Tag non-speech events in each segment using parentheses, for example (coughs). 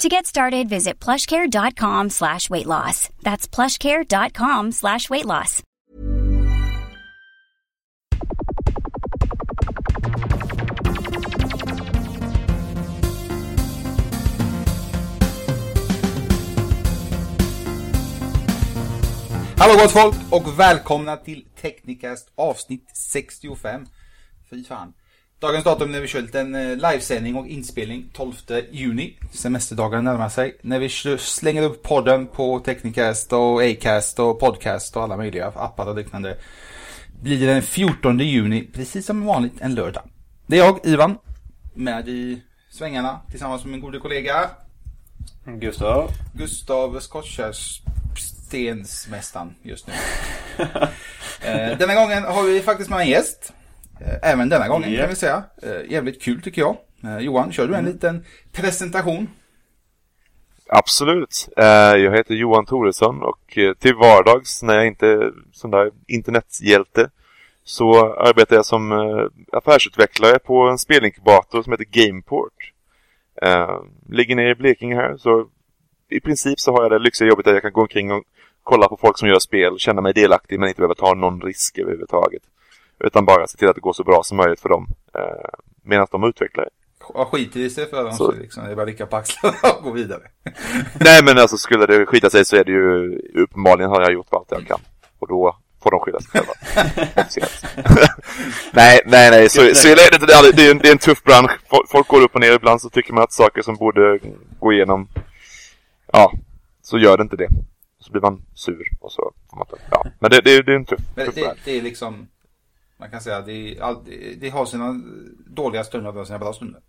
To get started, visit plushcare.com slash weight loss. That's plushcare.com slash weight loss. Hallå gott folk och välkomna till Technicast avsnitt 65. Fy fan. Dagens datum när vi kör en livesändning och inspelning 12 juni. Semesterdagen närmar sig. När vi slänger upp podden på Technicast och Acast och Podcast och alla möjliga appar och liknande. Blir det den 14 juni, precis som vanligt en lördag. Det är jag, Ivan, med i svängarna tillsammans med min gode kollega Gustav. Gustav Skottkärrs Stensmästaren just nu. (laughs) eh, denna gången har vi faktiskt med en gäst. Eh, även denna gången Ja. kan vi säga. Eh, jävligt kul tycker jag. Eh, Johan, kör du en liten presentation? Absolut. Jag heter Johan Toresson och till vardags när jag inte är sån där internethjälte så arbetar jag som affärsutvecklare på en spelinkubator som heter Gameport. Ligger nere i Blekinge här så i princip så har jag det lyxiga jobbet att jag kan gå omkring och kolla på folk som gör spel, känna mig delaktig men inte behöva ta någon risk överhuvudtaget. Utan bara se till att det går så bra som möjligt för dem eh, medan de utvecklar det. Ja, skiter i sig för dem så, liksom, det är bara lika på axlarna (laughs) och gå vidare. (laughs) Nej men alltså skulle det skita sig så är det ju uppenbarligen har jag gjort allt jag kan. Och då får de skylla sig själva. (laughs) Nej, nej, nej. Så, så är det inte. Det är, det, är en, det är en tuff bransch. Fol- Folk går upp och ner. Ibland så tycker man att saker som borde gå igenom. Ja, så gör det inte det. Så blir man sur och så får man inte. Ja, men det, det, det är en tuff, tuff det, bransch. det är liksom, man kan säga, all, det, det har sina dåliga stunder och sina bra stunder.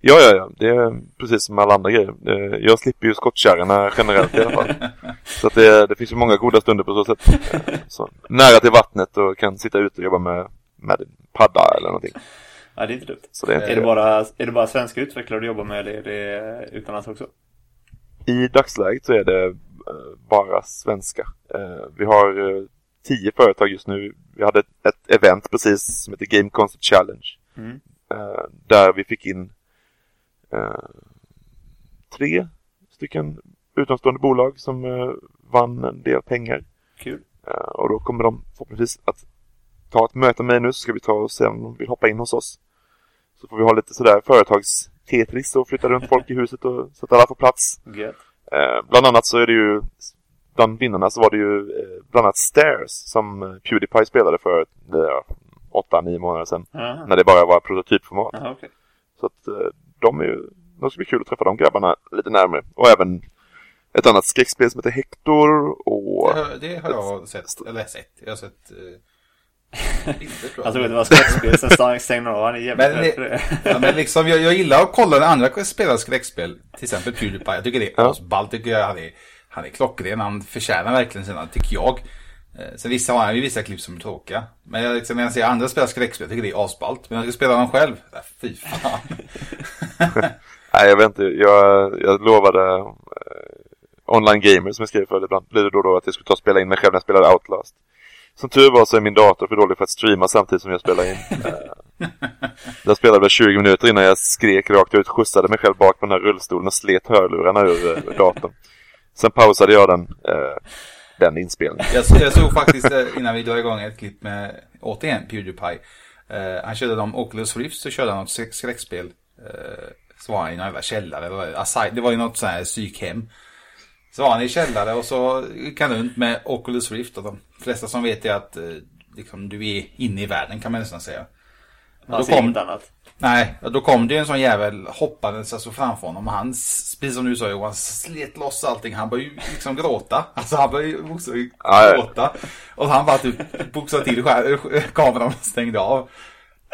Ja, ja, ja. Det är precis som alla andra grejer. Eh, Jag slipper ju skottkärrorna generellt i alla fall. (laughs) Så att det, det finns ju många goda stunder på så sätt. Eh, Så, nära till vattnet och kan sitta ute och jobba med, med padda eller någonting. Ja, det är inte dumt. Så det är, Är det, bara, är det bara svenska utvecklare du jobbar med eller är det utomlands också? I dagsläget så är det eh, bara svenska. Vi har tio företag just nu. Vi hade ett, event precis som heter Game Concept Challenge. Mm. Eh, Där vi fick in eh, tre stycken utomstående bolag som eh, vann en del pengar. Kul. Och då kommer de förhoppningsvis att ta ett möte med mig nu så ska vi ta och se om de vill hoppa in hos oss. Så får vi ha lite sådär företags-Tetris och flytta runt folk i huset och så att alla får plats. Eh, bland annat så är det ju Bland vinnarna så var det ju eh, bland annat Stairs som eh, Pewdiepie spelade för eh, 8-9 månader sedan. Aha. När det bara var prototypformat. Aha, okej. Så att eh, de är ju, de ska bli kul att träffa de grabbarna lite närmare. Och även ett annat skräckspel som heter Hector och... Det, har- det har jag sett, eller sett, jag har sett eh, bilder tror jag. Jag trodde det var skräckspel, sen stäng- stängde av. Han är jävligt Men, för det. ja, men liksom, jag, jag gillar att kolla när andra spelar skräckspel. Till exempel Pewdiepie. Jag tycker det är Ja. asballt. Tycker jag han är, han är klockren. Han förtjänar verkligen sina, tycker jag. Eh, Sen vissa har han ju vissa klipp som är tråkiga. Men jag, liksom, när jag ser andra spela skräckspel, jag tycker det är asballt. Men jag ska spela dem själv. Äh, fy fan. (laughs) Nej, jag vet inte. Jag, jag lovade eh, Online Gamer som jag skrev för ibland blir det då och då att jag skulle ta och spela in mig själv när jag spelade Outlast. Som tur var så är min dator för dålig för att streama samtidigt som jag spelar in. (laughs) Eh, jag spelade väl 20 minuter innan jag skrek rakt ut, skjutsade mig själv bak på den här rullstolen och slet hörlurarna ur eh, datorn. Sen pausade jag den, eh, den inspelningen. Jag, jag såg faktiskt eh, innan vi drar igång ett klipp med, återigen, Pewdiepie. Eh, han körde de Oculus Rift så körde han något skräck- skräckspel. Eh, så var han i någon jävla källare. Det var, det var ju något sånt här psykhem. Så var han i källare och så gick han runt med Oculus Rift. Och de flesta som vet är att eh, liksom, du är inne i världen kan man nästan säga. Han Då ser kom- inget annat. Nej, då kom det ju en sån jävel hoppandes alltså framför honom och han, precis som du sa Johan, slet loss allting. Han började ju liksom gråta. Alltså han började ju gråta. Och han bara typ boxade till (laughs) kameran och stängde av.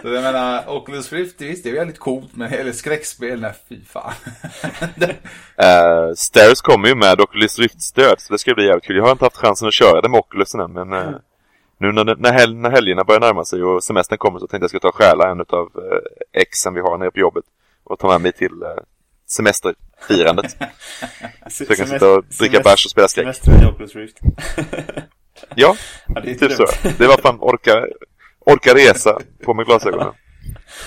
Så jag menar, Oculus Rift, visst det är väldigt coolt, men eller skräckspel, nej fy fan. (laughs) Uh, Stairs kommer ju med Oculus Rift-stöd, så det ska bli jävligt kul. Jag har inte haft chansen att köra det med Oculusen än, men eh, nu när, när, hel när helgerna börjar närma sig och semestern kommer så tänkte jag ska ta och stjäla en av uh, exen vi har nere på jobbet och ta med mig till uh, semesterfirandet. Så jag kan sitta och dricka bärs och spela skräck. Semester i Oculus Rift. Ja, (laughs) Ja, det är typ så. Det var fan orka, orka resa på med glasögonen. (laughs)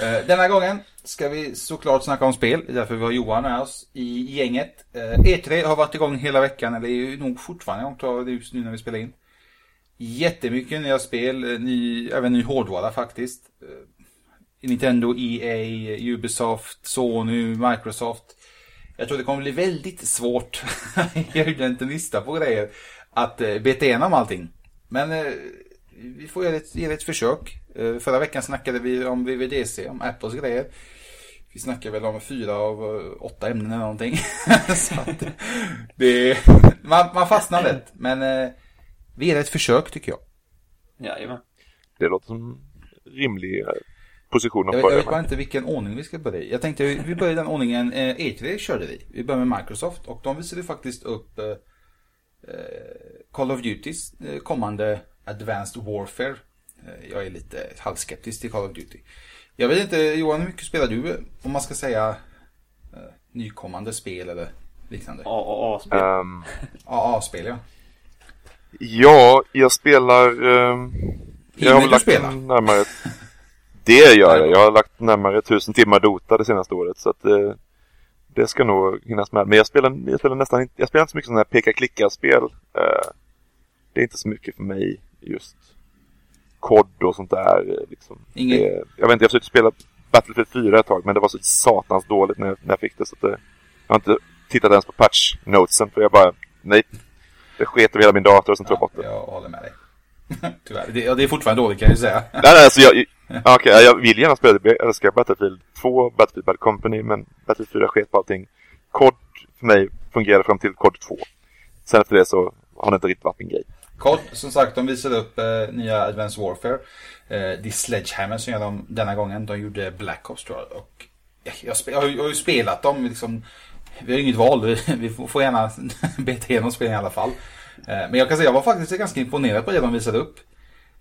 Eh, Denna gången ska vi såklart snacka om spel, därför vi har Johan med oss i gänget. Eh, E3 har varit igång hela veckan, eller är nog fortfarande igång just nu när vi spelar in. Jättemycket nya spel, eh, ny, även ny hårdvara faktiskt. Eh, Nintendo, EA, Ubisoft, Sony, Microsoft. Jag tror det kommer bli väldigt svårt, (laughs) jag gjorde inte en lista på grejer, att eh, beta igenom allting. Men vi får göra ett, ge det ett försök. Förra veckan snackade vi om VVDC, om Apples grejer. Vi snackade väl om fyra av åtta ämnen eller någonting. (laughs) Så att det, man, man fastnar lätt, men eh, vi ger ett försök tycker jag. Jajamän. Det låter som rimlig eh, position att Jag vet, jag börja vet bara inte vilken ordning vi ska börja i. Jag tänkte vi börjar i den ordningen eh, E3 körde vi. Vi börjar med Microsoft och de visade faktiskt upp eh, Call of Dutys eh, kommande Advanced Warfare. Jag är lite halvskeptisk till Call of Duty. Jag vet inte Johan, hur mycket spelar du om man ska säga nykommande spel eller liknande? AAA-spel. Ehm, AA-spel ja. Ja, jag spelar... ehm, jag har lagt spela? närmare... Det gör jag. Jag har lagt närmare tusen timmar Dota det senaste året. Så att eh, det ska nog hinnas med. Men jag spelar, jag spelar nästan inte... Jag spelar inte så mycket sådana här peka-klicka-spel. Eh, det är inte så mycket för mig just kod och sånt där. eh, Liksom. Inget- Det, jag vet inte, jag försökte spela Battlefield 4 ett tag men det var så satans dåligt när jag, när jag fick det. Så att, eh, jag har inte tittat ens på patch-notesen för jag bara... Nej. Det sket över hela min dator och sen tog jag bort det. jag håller med dig. (laughs) Tyvärr. Det, det är fortfarande dåligt kan jag ju säga. Nej, nej, alltså jag, ja, okej, jag vill gärna spela det. Jag älskar Battlefield 2, Battlefield Bad Company, men Battlefield 4 sket på allting. COD för mig fungerade fram till COD 2. Sen efter det så har det inte riktigt varit min grej. COD, som sagt, de visade upp eh, nya Advanced Warfare. Eh, det är Sledgehammer som gör dem denna gången. De gjorde Black Ops tror jag. Och jag, jag, jag har ju spelat dem liksom. Vi har ju inget val. Vi, får, gärna (laughs) beta igenom spelen i alla fall. Eh, men jag kan säga, jag var faktiskt ganska imponerad på det de visade upp.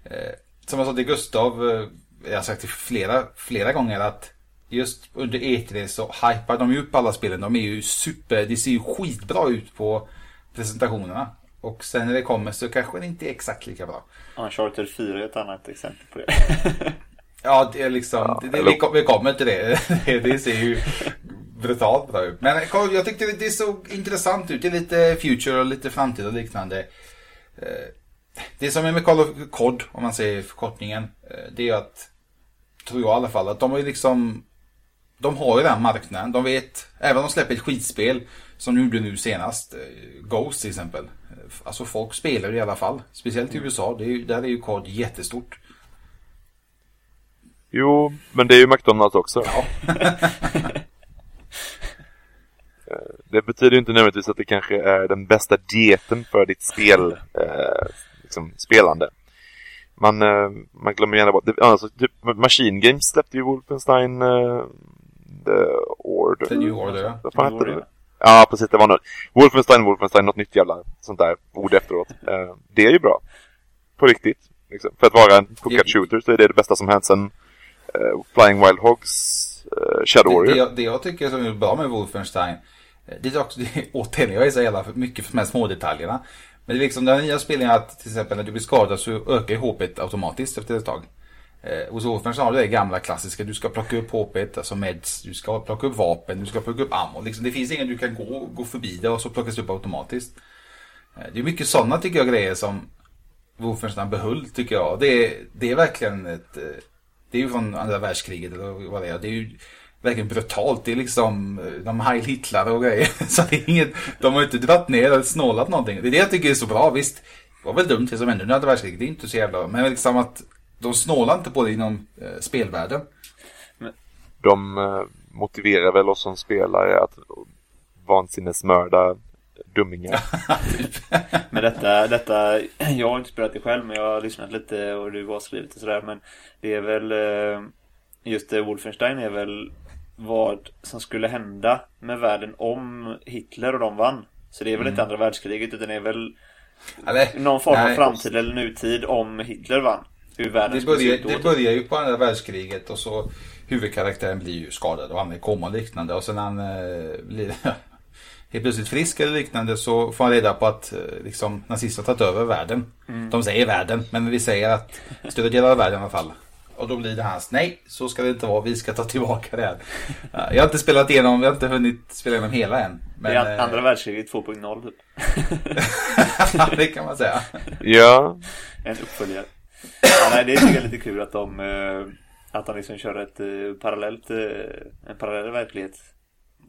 Eh, som jag sa till Gustav, eh, jag har sagt det flera, flera gånger att just under E3 så hypar de ju upp alla spelen. De är ju super, det ser ju skitbra ut på presentationerna. Och sen när det kommer så kanske det inte är exakt lika bra. Uncharted 4 är ett annat exempel på det. Ja, det är liksom, det, det, vi, kom- vi kommer till det. det. (laughs) Det ser ju brutalt. Men jag tyckte det såg intressant ut. Det är lite future och lite framtid och liknande. Eh, Det som är med Call of COD, om man säger förkortningen, eh, det är att, tror jag i alla fall, att de har ju liksom, de har ju den marknaden. De vet, även om de släpper ett skitspel, som de gjorde nu senast, eh, Ghost till exempel. Alltså folk spelar i alla fall. Speciellt i USA, det är, ju- där är ju COD jättestort. Jo, men det är ju McDonalds också. Eh, (laughs) (laughs) Det betyder ju inte nödvändigtvis att det kanske är den bästa dieten för ditt spel, eh, liksom, spelande. Man, eh, man glömmer gärna bort, det, alltså, typ Machine Games släppte ju Wolfenstein eh, The Order. The New Order, ja. Vad fan hette det? Ja, precis. Det var något. Wolfenstein, Wolfenstein, något nytt jävla sånt där ord efteråt. Eh, det är ju bra. På riktigt. Liksom. För att vara en puckad Det- shooter så är det det bästa som hänt sen eh, Flying Wild Hogs, eh, Shadow Det, Warrior. det, jag, det jag tycker som är bra med Wolfenstein, Eh, det är också, (laughs) det är, återigen, jag är så jävla mycket för de här små detaljerna. Men det är liksom den nya spelningen att till exempel när du blir skadad så ökar ju HP automatiskt efter ett tag. Eh, hos Wolfenstein har du det gamla klassiska, du ska plocka upp HP, alltså meds, du ska plocka upp vapen, du ska plocka upp ammo. Liksom, det finns ingen du kan gå, gå förbi det och så plockas det upp automatiskt. Eh, det är mycket sådana tycker jag grejer som Wolfenstein behöll tycker jag. Det är, det är verkligen ett... Eh, det är ju från andra världskriget eller vad det är. Det är ju verkligen brutalt. Det är liksom eh, de Heil Hitler och grejer. (laughs) Så det är inget, de har inte dratt ner eller snålat någonting. Det är det jag tycker är så bra. Visst, det var väl dumt det som hände under andra världskriget. Det är inte så jävla... Men liksom att de snålar inte på det inom eh, spelvärlden. De eh, motiverar väl oss som spelare att vansinnesmörda dummingar. (laughs) Men detta, detta, jag har inte spelat det själv men jag har lyssnat lite och du har skrivit och sådär men det är väl eh, just det, Wolfenstein är väl vad som skulle hända med världen om Hitler och de vann. Så det är väl inte andra världskriget utan det är väl Eller, någon form av nej. framtid eller nutid om Hitler vann. Hur världen Det börjar, det börjar ju på andra världskriget och så huvudkaraktären blir ju skadad och hamnar i koma och liknande och sen han eh, blir (laughs) helt plötsligt frisk eller liknande så får han reda på att eh, liksom, nazisterna har tagit över världen. Mm. De säger världen, men vi säger att större delar av världen i alla fall. Och då blir det hans, nej så ska det inte vara, vi ska ta tillbaka det här. Ja, Jag har inte spelat igenom, jag har inte hunnit spela igenom hela än. Men, det är eh, andra världskriget 2.0 typ. (laughs) det kan man säga. ja, En uppföljare. Ja, nej, det tycker jag är lite kul att de, eh, att de liksom kör ett eh, parallellt, eh, en parallell verklighet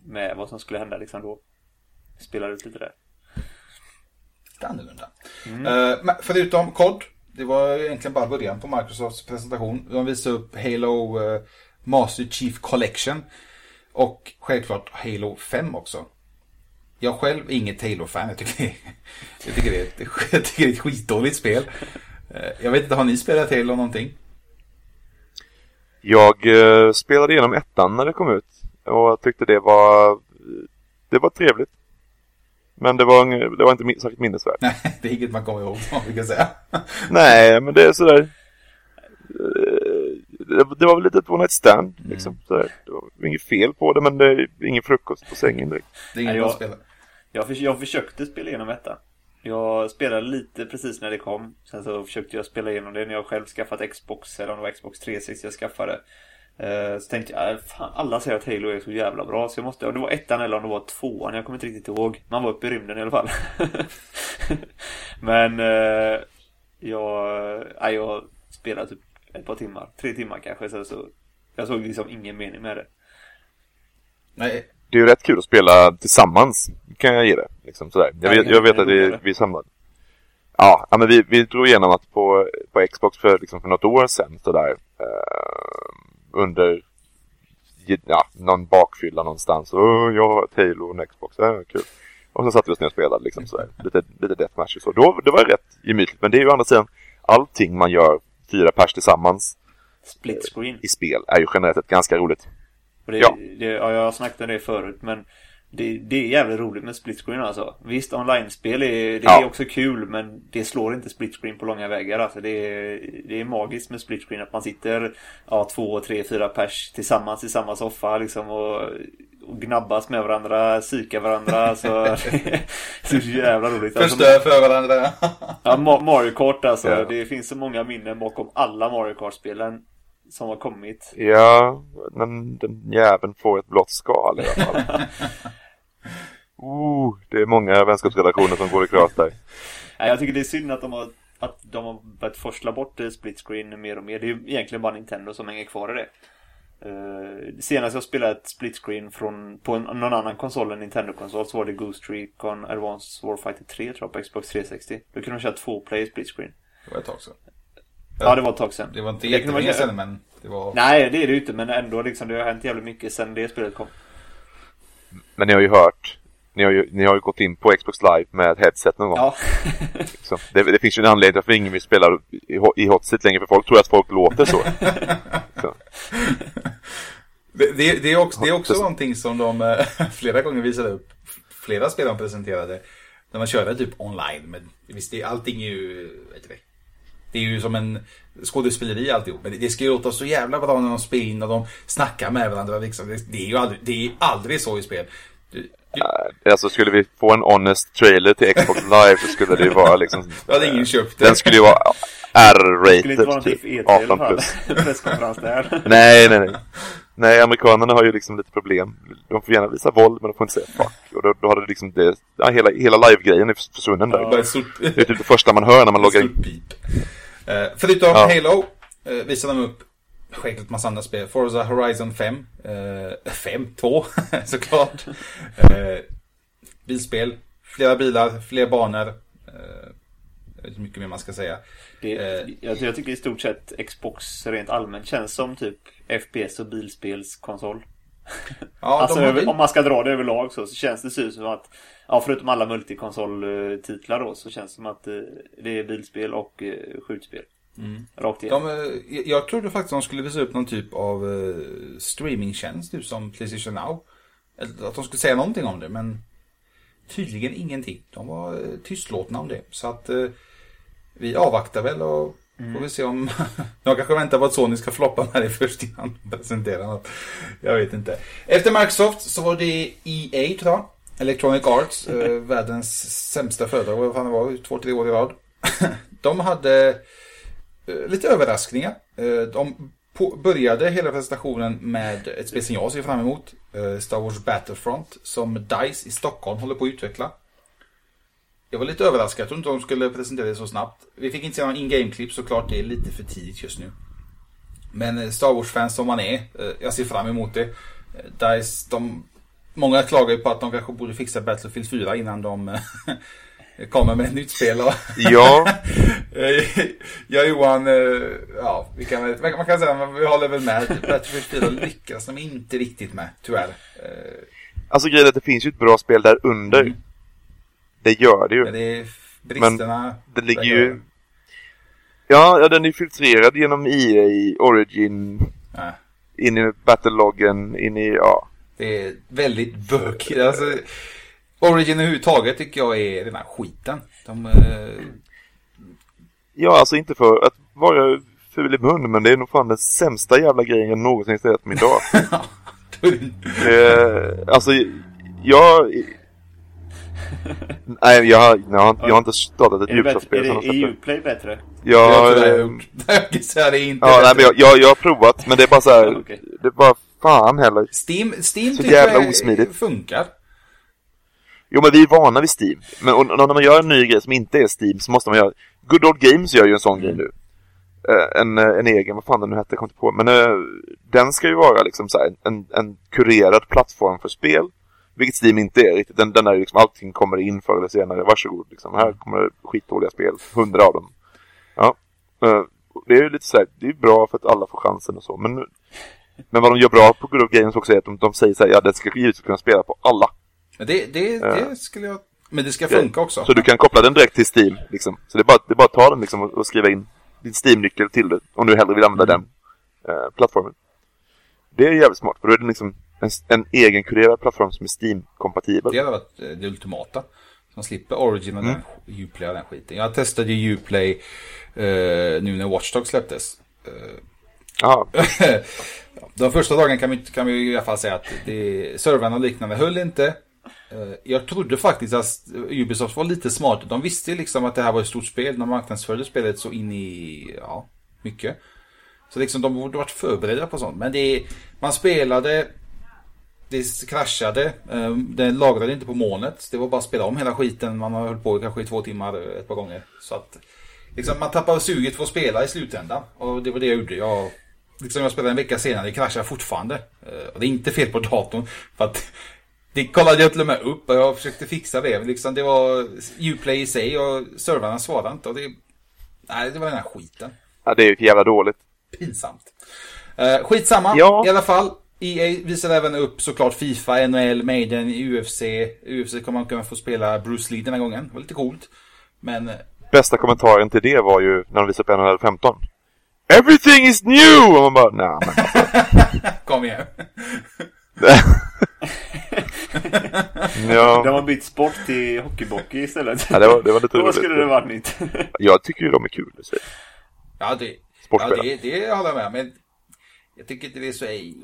med vad som skulle hända liksom då. Spelar ut lite där. lite annorlunda. Eh, men förutom kod, det var egentligen bara början på Microsofts presentation. De visade upp Halo eh, Master Chief Collection. Och självklart Halo 5 också. Jag själv är inget Halo-fan. Jag tycker, det, (laughs) jag, tycker det är ett, jag tycker det är ett skitdåligt spel. Eh, jag vet inte, har ni spelat Halo någonting? jag eh, spelade igenom ettan när det kom ut och jag tyckte det var det var trevligt. Men det var, det var inte min- särskilt minnesvärt. Nej, (laughs) det är inget man kommer ihåg, vi kan säga. (laughs) Nej, men det är sådär. eh, Det, det var väl lite ett one night stand liksom. Sådär. Det var inget fel på det, men det är ingen frukost på sängen direkt. Det är inget bra jag- spel. Jag, för, jag försökte spela igenom detta. Jag spelade lite precis när det kom. Sen så försökte jag spela igenom det när jag själv skaffat Xbox, eller om det var Xbox 360 jag skaffade. Eh, så tänkte jag, "Äh, fan, alla säger att Halo är så jävla bra så jag måste, och det var ettan eller om det var tvåan, jag kommer inte riktigt ihåg. Man var uppe i rymden i alla fall. (laughs) Men eh, jag, jag spelade typ ett par timmar, tre timmar kanske. Så, så jag såg liksom ingen mening med det. Nej, Det är ju rätt kul att spela tillsammans, kan jag ge det. Liksom, sådär. Jag, Ja, vet, jag vet att vi, vi samlade. Ja, ja, men vi, vi drog igenom att på, på Xbox för, liksom, för något år sedan sådär. Eh, under ja, någon bakfylla någonstans. Och jag har ett Halo och en Xbox, ja, kul. Och så satte vi oss ner och spelade liksom sådär. Lite, lite deathmatch och så. Då, det var rätt gemytligt. Men det är ju å andra sidan allting man gör fyra pers tillsammans Split screen. i spel är ju generellt sett ganska roligt. Det, Ja. det, ja, jag har snackat om det förut men det, det är jävligt roligt med split screen alltså. Visst, online-spel är, det Ja. är också kul men det slår inte split screen på långa vägar. Alltså det, är, det är magiskt med split screen att man sitter ja, två, tre, fyra pers tillsammans i samma soffa liksom och, och gnabbas med varandra, psykar varandra. Så (laughs) det är så jävla roligt. Alltså, förstör för varandra. (laughs) Ja, Ma- Mario Kart alltså. Ja. Det finns så många minnen bakom alla Mario Kart-spelen som har kommit. Ja, men den jäveln får ett blått skal i alla fall. (laughs) oh, det är många vänskapsrelationer som går i kras där. (laughs) Nej, jag tycker det är synd att de har, att de har börjat forsla bort eh, split screen mer och mer. Det är ju egentligen bara Nintendo som hänger kvar i det. Uh, senast jag spelade ett split screen från, på en, någon annan konsol än Nintendo-konsol så var det Ghost Recon Advanced Warfighter 3 tror jag på Xbox 360. Då kunde de köra två player split screen. Det var ett tag sedan. Ja, det var ett tag sedan. Det var inte man jättelänge sedan men det var... Nej, det är det ju inte, men ändå liksom, det har hänt jävligt mycket sedan det spelet kom. Men ni har ju hört, ni har ju, ni har ju gått in på Xbox Live med headset någon gång. Ja, Så det, det finns ju en anledning till varför ingen vill spela i, i hotset längre, för folk tror att folk låter så. (laughs) så. Det, det, det är också, det är också någonting som de eh, (laughs) flera gånger visade upp. Flera spel de presenterade. När man körde typ online. Men visst, det, allting är ju... Vet du det, är ju som en skådespeleri alltihop. Men det, ska ju låta så jävla bra när de spelar in och de snackar med varandra. Liksom. Det, det är ju aldrig, det är aldrig så i spel. Du, du, Alltså skulle vi få en honest trailer till Xbox Live så skulle det ju vara liksom... (laughs) då hade ingen köpt det. Den skulle ju vara det skulle inte vara R-rated, typ. för E3 i alla 18 fall. plus. (laughs) Presskonferens där. (laughs) Nej, nej, nej. Nej, amerikanerna har ju liksom lite problem. De får gärna visa våld, men de får inte säga fuck. Och då, då har det liksom det... Ja, hela, hela live-grejen är förs- försvunnen där. Det är typ det första man hör när man loggar in. Eh, förutom Ja. Halo eh, visade de upp självklart massa andra spel. Forza Horizon 5. Eh, (laughs) 5? 2 (laughs) såklart. Eh, bilspel. Flera bilar, fler banor. Eh, jag vet inte mycket mer man ska säga. Det, jag, jag tycker i stort sett Xbox rent allmänt känns som typ FPS och bilspelskonsol. (laughs) Ja, alltså de har om man ska dra det överlag så, så känns det så som att Ja förutom alla multikonsoltitlar då så känns det som att eh, det är bilspel och eh, skjutspel. Rakt igenom. De, eh, jag trodde faktiskt de skulle visa upp någon typ av eh, streamingtjänst, typ som Playstation Now. Eller att de skulle säga någonting om det, men tydligen ingenting. De var eh, tystlåtna om det. Så att eh, vi avvaktar väl och får vi se om... (laughs) de kanske väntar på att Sony ska floppa med det först innan de presenterar något. Jag vet inte. Efter Microsoft så var det EA tror jag. Electronic Arts, eh, (laughs) världens sämsta företag, vad fan det var, två, tre år i rad. (laughs) de hade eh, lite överraskningar. Eh, de började hela presentationen med ett spel som jag ser fram emot. Star Wars Battlefront som DICE i Stockholm håller på att utveckla. Jag var lite överraskad, jag trodde inte de skulle presentera det så snabbt. Vi fick inte se någon in-game-klipp såklart, det är lite för tidigt just nu. Men eh, Star Wars-fans som man är, eh, jag ser fram emot det. Eh, DICE, de, många klagar ju på att de kanske borde fixa Battlefield 4 innan de (laughs) kommer med ett nytt spel. Ja, (laughs) ja Johan, ja, vi kan, man kan säga att vi håller väl med. Battlefield 4 lyckas de inte riktigt med, tyvärr. Alltså grejen är att det finns ju ett bra spel där under. Mm. Det gör det ju. Men det är bristerna. Det ligger ju... Ja, ja, den är filtrerad genom EA, Origin, Ja, in i Battle-loggen, in i, ja. det är väldigt bökigt. Alltså, Origin överhuvudtaget tycker jag är den här skiten. De, eh, Ja, alltså inte för att vara ful i mun, men det är nog fan den sämsta jävla grejen jag någonsin installerat på min dag. eh, alltså, jag... (laughs) Nej, jag har, jag har, jag har inte startat ett Är, det bättre, Ubisoft-spel är det de släpper. EU-play bättre? jag eh, (laughs) det är inte ja, nej, men jag, jag, jag har provat, men det är bara så här, Okej. det är bara fan heller. Steam, Steam Så tycker jävla jag osmidigt. funkar. Jo, men vi är vana vid Steam. Men och, och när man gör en ny grej som inte är Steam så måste man göra... Good Old Games gör ju en sån grej nu. Eh, en, eh, en egen, vad fan den nu hette, jag kom inte på. Men eh, den ska ju vara liksom så här, en, en kurerad plattform för spel. Vilket Steam inte är riktigt. Den, den där liksom allting kommer in förr eller senare. Varsågod liksom. Här kommer skitdåliga spel. Hundra av dem. Ja. Eh, det är ju lite så här, det är bra för att alla får chansen och så. Men, men vad de gör bra på Good Old Games också är att de, de säger så här, ja det ska givetvis kunna spela på alla. Men Det, det, det skulle jag... Men det ska funka också. Så du kan koppla den direkt till Steam. Liksom. Så det är bara, det är bara att ta den liksom, och, och skriva in din Steam-nyckel till det. Om du hellre vill använda Mm. den eh, plattformen. Det är jävligt smart. För då är det liksom en, en egen kurerad plattform som är Steam-kompatibel. Det hade varit eh, det ultimata. Man slipper Origin och Mm. den Uplay och den skiten. Jag testade ju Uplay eh, nu när Watch Dogs släpptes. Eh, (laughs) De första dagarna kan vi, kan vi i alla fall säga att det, servrarna och liknande höll inte. Eh, Jag trodde faktiskt att Ubisoft var lite smart. De visste liksom att det här var ett stort spel. De marknadsförde spelet så in i, ja, mycket. Så liksom de borde varit förberedda på sånt. Men det, man spelade, det kraschade, eh, det lagrade inte på molnet. Det var bara att spela om hela skiten. Man har hållit på kanske i två timmar eh, ett par gånger. Så att liksom, man tappade suget för att spela i slutändan. Och det var det jag gjorde. Jag, liksom jag spelade en vecka senare, det kraschar fortfarande. Eh, Och det är inte fel på datorn. För att (laughs) det kollade jag till och med upp och jag försökte fixa det. Liksom det var Uplay i sig och servrarna svarade inte. Och det, nej, det var den här skiten. ja det är ju jävla dåligt. Pinsamt. Skitsamma, Ja. i alla fall. EA visade även upp såklart Fifa, NHL, Maiden, UFC. UFC kommer man kunna få spela Bruce Lee den här gången. Det var lite coolt. Men eh, Bästa kommentaren till det var ju när de visade upp NHL 15. Everything is new! Och man bara, nej men (laughs) kom igen. (laughs) ja. De har bytt sport till hockeybockey istället. ja, det var, det var lite (laughs) Då roligt. skulle det varit nytt. Jag tycker ju de är kul. Så. Ja, det, ja, det, det håller jag med Men jag tycker inte det är så... ej-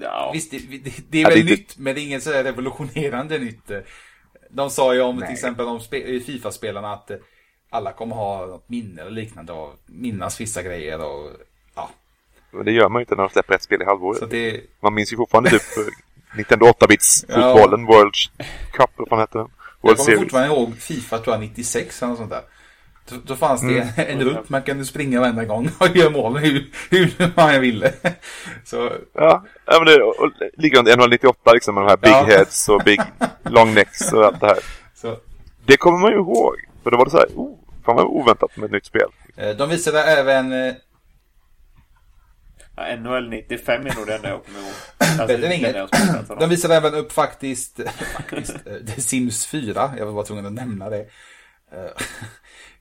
ja. Visst, det, det, det är Ja, väl inte- nytt, men det är inget så här revolutionerande nytt. De sa ju om till exempel om spe- Fifa-spelarna att alla kommer ha något minne eller liknande och minnas vissa grejer och ja. Men det gör man ju inte när de släpper ett spel i halvåret. Det, Man minns ju fortfarande typ eh, Nintendo 8-bits fotbollen, World Cup, vad fan hette den? jag World kommer Series. fortfarande ihåg Fifa tror jag 96 eller något sånt där. Då, då fanns det mm. en rutt man kunde springa varenda gång och göra mål hur, hur man ville. Så... Ja, men det ligger under 198 liksom med de här big ja. heads och big (laughs) long necks och allt det här. Så. Det kommer man ju ihåg. För då var det så här, oh, fan vad oväntat med ett nytt spel. Eh, de visade även... Eh, ja, NHL 95 är nog det enda jag kommer ihåg. (laughs) Alltså, det är inget. De visade även upp faktiskt, (laughs) faktiskt eh, The Sims 4. Jag var bara tvungen att nämna det.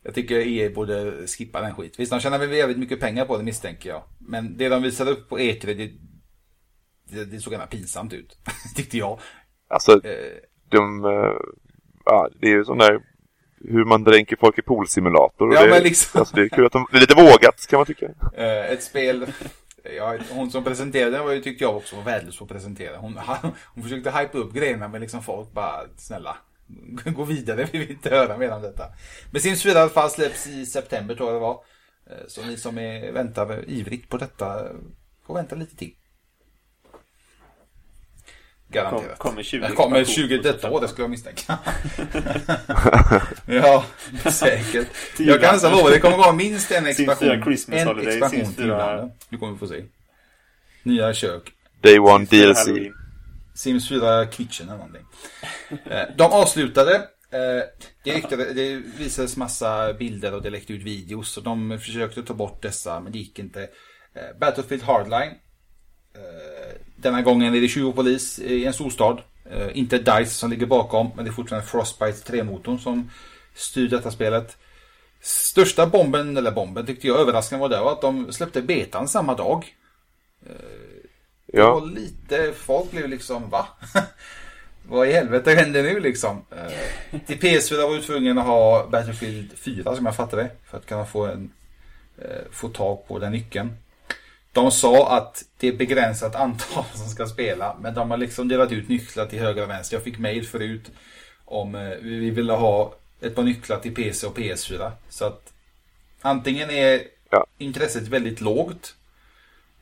Jag tycker EA borde skippa den skit. Visst, de tjänar väl jävligt mycket pengar på det misstänker jag. Men det de visade upp på E3, det, det, det såg gärna pinsamt ut. (laughs) Tyckte jag. Alltså, de... Ja, det är ju sån där hur man dränker folk i poolsimulator. Ja, det, men liksom... alltså, det är kul att de, det är lite vågat kan man tycka. Uh, ett spel, ja, hon som presenterade var ju, tyckte jag också var värdelös på att presentera. Hon, (laughs) hon försökte hypa upp grejerna men liksom folk bara, snälla, (laughs) gå vidare, vi vill inte höra mer om detta. Men Sims 4 i alla fall släpps i september tror jag det var. Uh, så ni som är, väntar ivrigt på detta får vänta lite till. Garanterat. Kom, kommer 20 kommer 20 detta år, det skulle jag misstänka. (laughs) ja, säkert. jag kan säga att det kommer vara minst en expansion. En expansion till Du kommer få se. Nya kök. Day One DLC. Sims 4 Kitchen eller någonting. Eh, de avslutade. Eh, det, riktade, det visades massa bilder och det läckte ut videos. Och de försökte ta bort dessa, men det gick inte. Eh, Battlefield Hardline denna gången är det 20 polis i en storstad. Inte DICE som ligger bakom, men det är fortfarande Frostbite 3-motorn som styr detta spelet. Största bomben, eller bomben tyckte jag överraskande var det var att de släppte betan samma dag. Eh, det ja. var lite, folk blev liksom va? (laughs) Vad i helvete händer nu liksom? till PS4 var du tvungen att ha Battlefield 4 som jag fattade För att kunna få, en, få tag på den nyckeln. De sa att det är begränsat antal (laughs) som ska spela. Men de har liksom delat ut nycklar till höger och vänster. Jag fick mail förut om eh, vi ville ha ett par nycklar till PC och PS4. Så att antingen är ja. intresset väldigt lågt.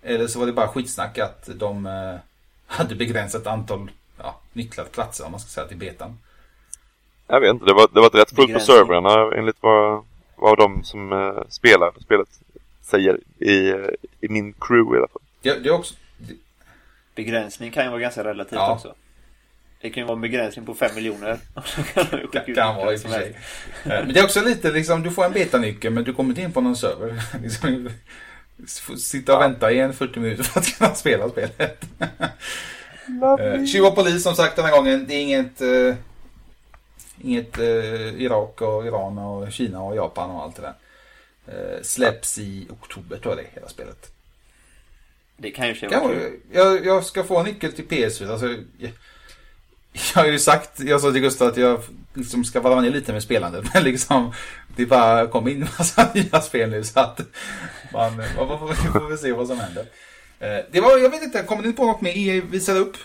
Eller så var det bara skitsnack att de eh, hade begränsat antal ja, nycklar, platser om man ska säga till betan. Jag vet inte, det var, det var rätt fullt på servrarna enligt vad, vad de som uh, spelar spelet säger i, i min crew i alla fall. Ja, det är också... Det... Begränsning kan ju vara ganska relativt ja. också. Det kan ju vara en begränsning på 5 miljoner. (laughs) det kan vara i och för sig. Eh, men det är också lite liksom, du får en betanyckel men du kommer inte in på någon server. (laughs) sitta och vänta i en 40 minuter för att kunna spela spelet. (laughs) Tjuva polis som sagt den här gången. Det är inget... Uh, inget uh, Irak och Iran och Kina och Japan och allt det där. Eh, släpps i oktober tror jag det hela spelet. Det kan ju vara kul. Jag, jag ska få en nyckel till PS4. Alltså, jag, jag har ju sagt, jag sa till Gustav att jag liksom ska vara ner lite med spelandet. (laughs) Men liksom, det bara kom in massa (laughs) nya spel nu så att man, man, man, man får se vad som händer. Eh, det var, jag vet inte, kommer ni inte på något mer EA visade upp?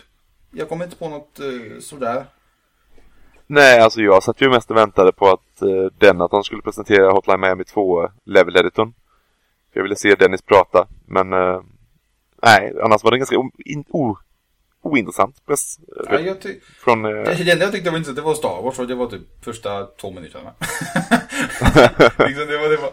Jag kommer inte på något uh, sådär. Nej, alltså jag satt ju mest och väntade på att eh, den att de skulle presentera Hotline Miami 2 level editorn. Jag ville se Dennis prata, men eh, nej, annars var det ganska in, o, ointressant press. Ja, jag ty- från, eh... det, enda jag tyckte var intressant det var Star Wars, och det var typ första två minuterna. (laughs) (laughs) liksom, det, var, det, var...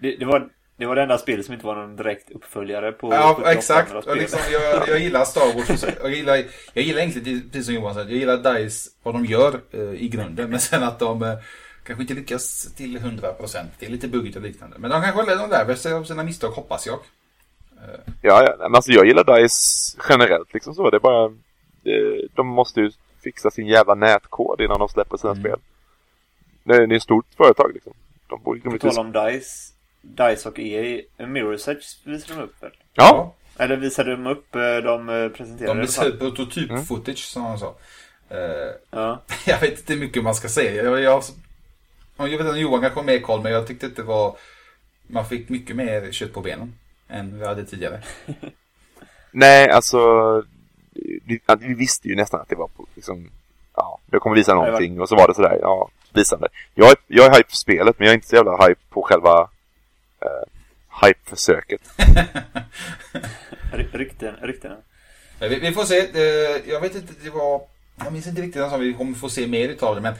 Det, det, var, det var det enda spelet som inte var någon direkt uppföljare på Ja, exakt. Och liksom, jag, jag gillar Star Wars. Jag gillar, jag gillar egentligen, precis som Johan sa, jag gillar DICE, vad de gör eh, i grunden. Men sen att de eh, kanske inte lyckas till 100%. Det är lite buggigt och liknande. Men de kanske de lär sig av sina misstag, hoppas jag. Eh. Ja, ja. Men alltså jag gillar DICE generellt liksom så. Det är bara... Det, de måste ju fixa sin jävla nätkod innan de släpper sina mm. spel. Det är, det är ett stort företag liksom. De borde På tal om DICE. DICE och EA, Mirror's Edge visade de upp väl? Ja. Eller visade de upp, eh, de eh, presenterade De visade prototyp-footage mm. som han sa. Uh, ja. (laughs) Jag vet inte hur mycket man ska säga. Jag, jag, jag vet inte om Johan kanske har mer koll, men jag tyckte att det var... Man fick mycket mer kött på benen än vi hade tidigare. (laughs) Nej, alltså... Vi, vi, visste ju nästan att det var på, liksom... Ja, det kommer visa någonting. Och så var det sådär, ja, visande. Jag, jag är hype för spelet, men jag är inte så jävla hype på själva uh, hype-försöket. (laughs) rykten, ryktena. Vi, vi, får se. Jag vet inte, det var... Jag minns inte riktigt om vi kommer få se mer utav det, men...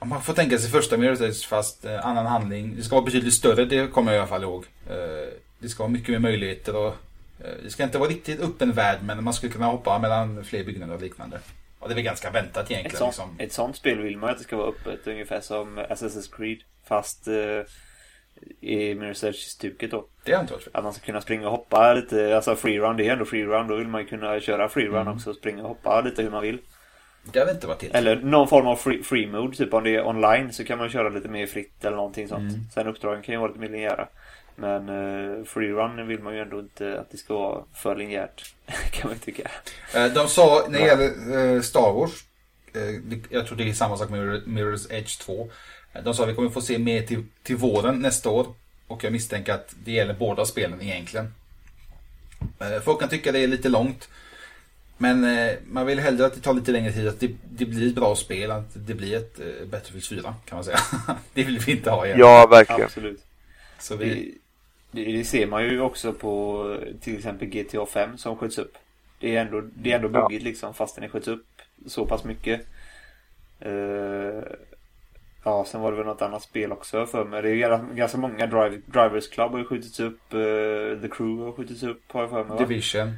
Ja, Man får tänka sig första Mirror's fast eh, annan handling. Det ska vara betydligt större, det kommer jag i alla fall ihåg. Eh, det ska vara mycket mer möjligheter och eh, det ska inte vara riktigt öppen värld men man skulle kunna hoppa mellan fler byggnader och liknande. Och det är väl ganska väntat Ett egentligen. sånt, Liksom. ett sånt spel vill man att det ska vara öppet, ungefär som Assassin's Creed. Fast eh, i Mirror's Edge-stuket då. Det hört förut. Att man ska kunna springa och hoppa lite, alltså freerun, det är ändå freerun. Då vill man ju kunna köra freerun Mm. också, springa och hoppa lite hur man vill. Det har vi inte varit till. Eller någon form av free, free mode, typ om det är online så kan man köra lite mer fritt eller någonting sånt. Mm. Sen uppdragen kan ju vara lite mer linjära. Men uh, freerun vill man ju ändå inte att det ska vara för linjärt. (laughs) kan man tycka. Eh, De sa när det gäller eh, Star Wars, eh, jag tror det är samma sak med Mirror- Mirror's Edge 2. De sa att vi kommer få se mer till, till våren nästa år. Och jag misstänker att det gäller båda spelen egentligen. Eh, Folk kan tycka det är lite långt. Men eh, man vill hellre att det tar lite längre tid, att det, det blir ett bra spel, att det blir ett eh, Battlefield 4 kan man säga. (laughs) det vill vi inte ha igen. Ja, verkligen. Absolut. Så vi, Det, det, ser man ju också på till exempel GTA 5 som skjuts upp. Det är ändå, det är ändå Ja. buggigt liksom fast den skjuts upp så pass mycket. Eh, ja, sen var det väl något annat spel också för mig. Det är ganska många drive, Drivers Club har ju skjutits upp. eh, The Crew har skjutits upp har jag för mig va? Division.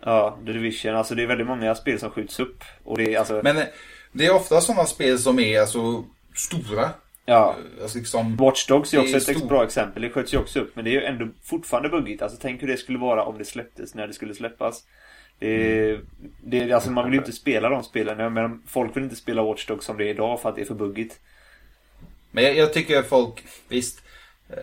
Ja, The Division. Alltså det är väldigt många spel som skjuts upp. Och det är alltså... Men eh, det är ofta sådana spel som är alltså stora. ja. Eh, Alltså liksom, Watch Dogs är också är ett stor- bra exempel. Det sköts ju också upp. Men det är ju ändå fortfarande buggigt. Alltså tänk hur det skulle vara om det släpptes när det skulle släppas. Det, är- det, alltså man vill ju inte spela de spelen. Men folk vill inte spela Watch Dogs som det är idag för att det är för buggigt. Men jag, jag tycker att folk, visst. eh,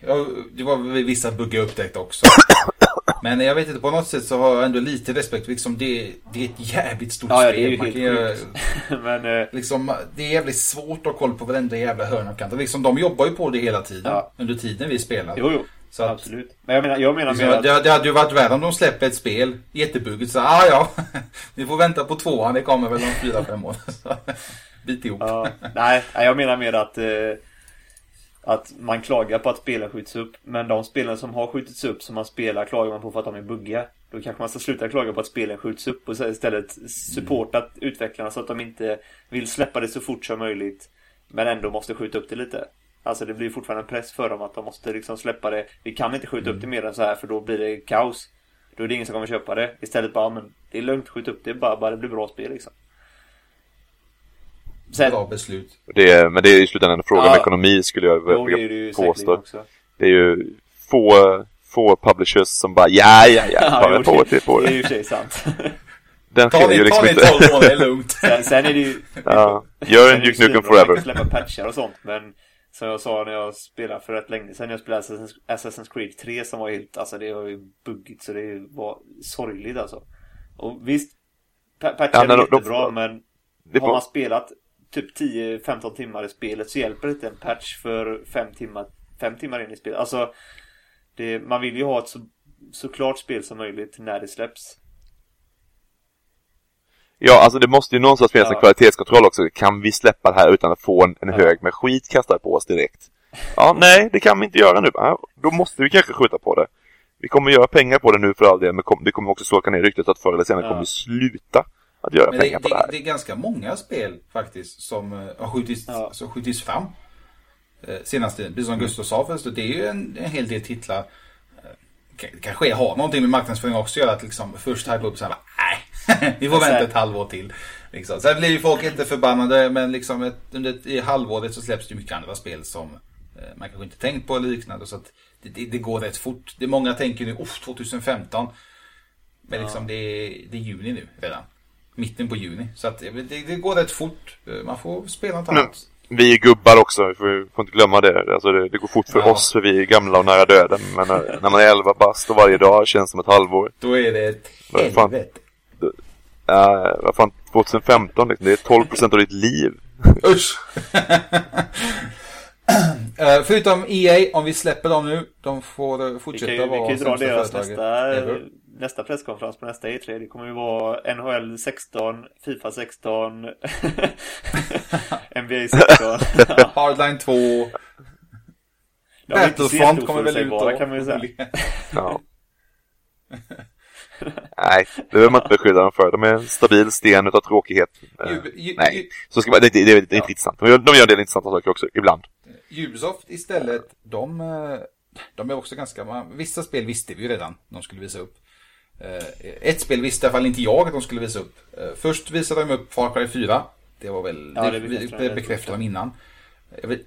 Ja, det var vissa buggar upptäckt också. (coughs) Men jag vet inte, på något sätt så har jag ändå lite respekt. Liksom det, det är ett jävligt stort Ja, ja, spel. det är ju helt sjukt. (laughs) men eh, liksom, det är jävligt svårt att ha koll på varenda jävla hörn och kant. Liksom, de jobbar ju på det hela tiden. Ja. Under tiden vi spelar. jo, jo. Så att- Absolut. Men jag menar, jag menar Liksom, att... det, det hade ju varit värre om de släpper ett spel jättebuggigt. Så ah, ja, (laughs) ni får vänta på tvåan. Det kommer väl om fyra, fem år. (laughs) Bit ihop. Ja, nej, jag menar mer att eh, att man klagar på att spelen skjuts upp. Men de spelen som har skjutits upp som man spelar klagar man på för att de är buggiga. Då kanske man ska sluta klaga på att spelen skjuts upp och istället supporta utvecklarna så att de inte vill släppa det så fort som möjligt. Men ändå måste skjuta upp det lite. Alltså det blir fortfarande en press för dem att de måste liksom släppa det. Vi kan inte skjuta upp det mer än så här för då blir det kaos. Då är det ingen som kommer köpa det. Istället bara, men det är lugnt, skjut upp det bara, bara det blir bra spel liksom. Sen, Bra beslut. Det är, men det är i slutändan en fråga om Ja. ekonomi skulle jag Jo, det är vilja det ju säkerligen påstå. också. Det är ju få, få publishers som bara ja, ja, ja, ta jo, ett år till på det är det. ju i och för sig sant. (laughs) Den Ta är ju ta liksom ni inte... 12 månader, det är lugnt. (laughs) Sen, sen är det ju... Ja, gör en är det Duke Nukem man Forever. kan släppa patchar och sånt, men som jag sa när jag spelade för rätt länge sedan, jag spelade Assassin's, Assassin's Creed 3 som var helt, alltså det var ju buggigt så det var sorgligt alltså. Och visst, pa- patchar Ja, är när de- jättebra, men Det har man spelat typ 10-15 timmar i spelet så hjälper inte en patch för 5 timmar, fem timmar in i spelet. Alltså, det, man vill ju ha ett så, så klart spel som möjligt när det släpps. ja, alltså det måste ju någonstans finnas en Ja. kvalitetskontroll också. Kan vi släppa det här utan att få en, en Ja. hög med skit kastad på oss direkt? Ja, nej, det kan vi inte göra nu. Då måste vi kanske skjuta på det. Vi kommer göra pengar på det nu för all del, men det kommer också slåka ner ryktet att förr eller senare Ja. kommer vi sluta att göra Men det, pengar på det det, här. det är ganska många spel faktiskt som eh, har skjutits, Ja. som skjutits fram. Eh, senaste, precis som Gustav sa först, det är ju en, en hel del titlar. Eh, k- kanske har någonting med marknadsföring också att göra. Att liksom först hypa upp så här, bara, nej, (laughs) vi får vänta sen- ett halvår till. Liksom. Sen blir ju folk inte förbannade, men liksom ett, under ett, i halvåret så släpps det mycket andra spel som eh, man kanske inte tänkt på eller liknande. Så att det, det, det går rätt fort. Det många tänker nu, oh, 2015. Men liksom det, är, det är juni nu redan. Mitten på juni. Så att det, det, det går rätt fort. Eh, Man får spela något annat. Vi är gubbar också, vi får, får inte glömma det. Alltså det, det går fort för Ja. oss, för vi är gamla och nära döden. Men när, när man är 11 bast och varje dag känns som ett halvår. Då är det ett Vad fan? helvete. Vad fan, 2015 liksom, det är 12% av ditt liv. Usch! (laughs) Eh, förutom EA, om vi släpper dem nu, de får eh, Vi fortsätta kan ju, vi vara kan ju dra deras företaget nästa. Nästa presskonferens på nästa E3. Det kommer ju vara NHL 16, Fifa 16, NBA 16. ja, Hardline 2. de är inte så Battlefront kommer väl ut då. kan man ju säga. (laughs) Ja. Nej, det behöver man inte beskylla dem för. De är en stabil sten utav tråkighet. Eh, Ju- ju- Nej, så ska man, det, det, det är inte intressant. De gör, de gör en del intressanta saker också, ibland. Ubisoft istället, de, eh, de är också ganska, vissa spel visste vi ju redan de skulle visa upp. Eh, Ett spel visste i alla fall inte jag att de skulle visa upp. Eh, Först visade de upp Far Cry 4. Det var väl, Ja, det, bekräftade det de. bekräftade de innan. Jag vet,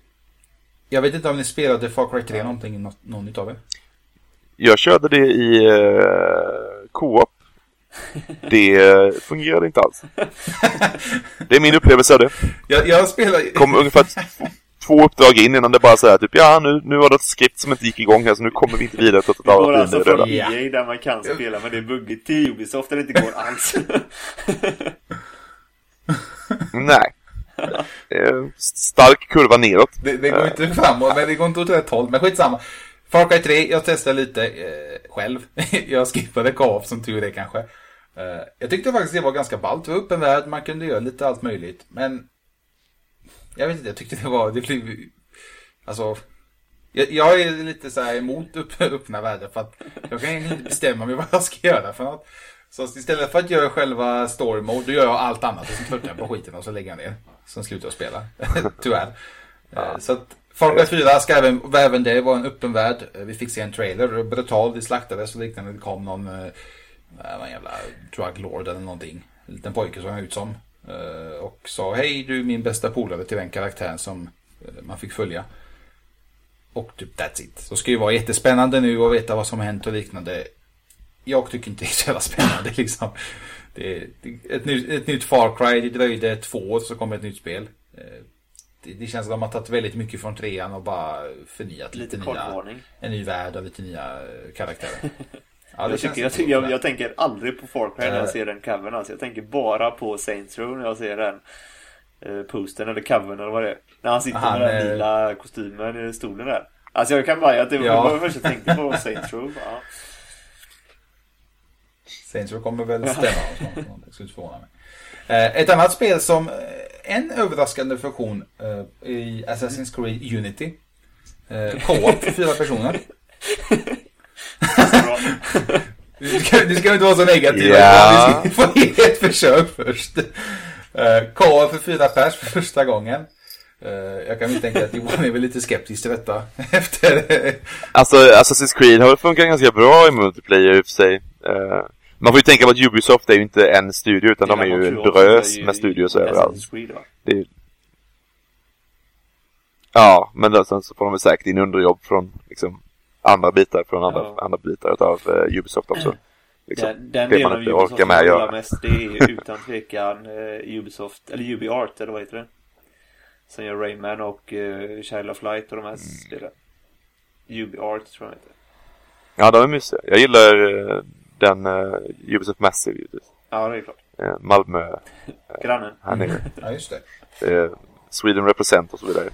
jag vet inte om ni spelade Far Cry 3 någonting, något, någon utav er? Jag körde det i uh, co-op. (laughs) Det eh, fungerade inte alls. (laughs) Det är min upplevelse av det. Jag, jag spelar... Kom ungefär två uppdrag in innan det bara säger typ ja nu, nu var det ett skript som inte gick igång här så nu kommer vi inte vidare trots att Det alla går alltså det från. EA där man kan spela men det är buggigt till Ubisoft där det inte går alls. (laughs) Nej. Stark kurva neråt. Det, det går inte framåt, men det går inte åt rätt håll. Men skitsamma. Far Cry 3, jag testade lite eh, själv. (laughs) jag skippade co som tur är kanske. Eh, jag tyckte faktiskt det var ganska ballt. Det var öppen värld, man kunde göra lite allt möjligt. Men jag vet inte, jag tyckte det var, det blev, alltså jag, jag är lite så här emot upp, öppna världar för att jag kan inte bestämma mig vad jag ska göra för något. Så istället för att göra själva story mode, då gör jag allt annat och så tröttnar jag på skiten och så lägger jag ner. Sen slutar jag spela. (laughs) Tyvärr. Eh, Så att Far Cry 4 ska även, även det vara en öppen värld. Eh, Vi fick se en trailer, brutal, vi slaktades och liknande. Det kom någon, eh, vad en jävla drug lord eller någonting. En liten pojke såg han ut som. Eh, Och sa hej du är min bästa polare till den karaktären som eh, man fick följa. Och typ that's it. Så ska ju vara jättespännande nu och veta vad som har hänt och liknande. Jag tycker inte (laughs) det är så jävla spännande liksom. Det, det, ett, nytt, ett nytt Far Cry, det dröjde två år så kom ett nytt spel. Eh, Det, det känns som att de har tagit väldigt mycket från trean och bara förnyat lite, Lite nya, kortvarning. en ny värld och lite nya karaktärer. (laughs) Ja, Jag, tycker, jag, tycker, jag, jag tänker aldrig på Far Cry när jag ser den covern alltså. Jag tänker bara på Saints Row när jag ser den eh, postern eller covern eller vad det är. När han sitter Han, med den lila kostymen i stolen där. Alltså jag kan bara, att det var Ja. det första jag tänkte på Saints Row. Ja. Saints Row kommer väl stämma och sånt. Det skulle inte förvåna mig. Eh, Ett annat spel som eh, en överraskande funktion eh, i Assassin's Creed Unity. Eh, Co-op för fyra personer. (laughs) Du ska, du ska inte vara så negativ. Ja. Vi ska få ge ett försök först. Uh, Co-op för fyra pers för första gången. Eh, jag kan misstänka att Johan är väl lite skeptisk till detta. (laughs) Efter... Alltså Assassin's Creed har väl funkat ganska bra i multiplayer i och för sig. Eh, man får ju tänka på att Ubisoft är ju inte en studio utan de är ju en drös med studios överallt. Det är... Ja, men då, sen så får de väl säkert in underjobb från liksom, andra bitar från andra, Ja. andra bitar av uh, Ubisoft också. (clears throat) Liksom, Den, den det delen man av inte Ubisoft orkar med jag att göra. mest det är (laughs) utan tvekan eh, Ubisoft, eller UbiArt eller vad heter det? Som gör Rayman och eh, Child of Light och de här Mm. spelen. UbiArt tror jag heter. Ja, de är mysiga. Jag gillar uh, den uh, Ubisoft Massive givetvis. Ja, det är klart. Uh, Malmö, (laughs) Grannen. här nere. (laughs) ja, just det. Sweden Represent och så vidare.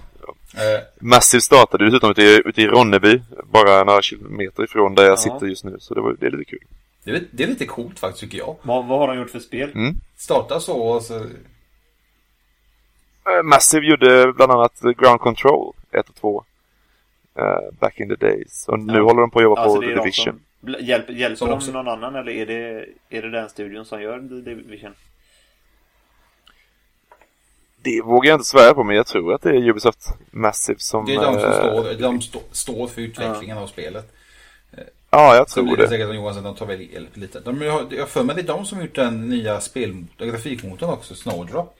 Eh, Massive startade dessutom ute i, ute i Ronneby, bara några kilometer ifrån där jag Ja. sitter just nu. Så det, var, det är lite kul. det, är, det är lite coolt faktiskt tycker jag. Vad, vad har de gjort för spel? Mm. Starta så och så... Eh, Massive gjorde bland annat Ground Control 1 och 2. eh, back in the days. Och nu Ja. håller de på att jobba Alltså på The Division. som hjälper, hjälper Som de också- någon annan eller är det, är det den studion som gör The Division? Det vågar jag inte svära på men jag tror att det är Ubisoft Massive som... Det är de som eh, står, de stå, står för utvecklingen av spelet. Ja, jag tror det det. säkert som Johan de tar väl hjälp lite. De, jag har för mig det är de som har gjort den nya spel, grafikmotorn också, Snowdrop.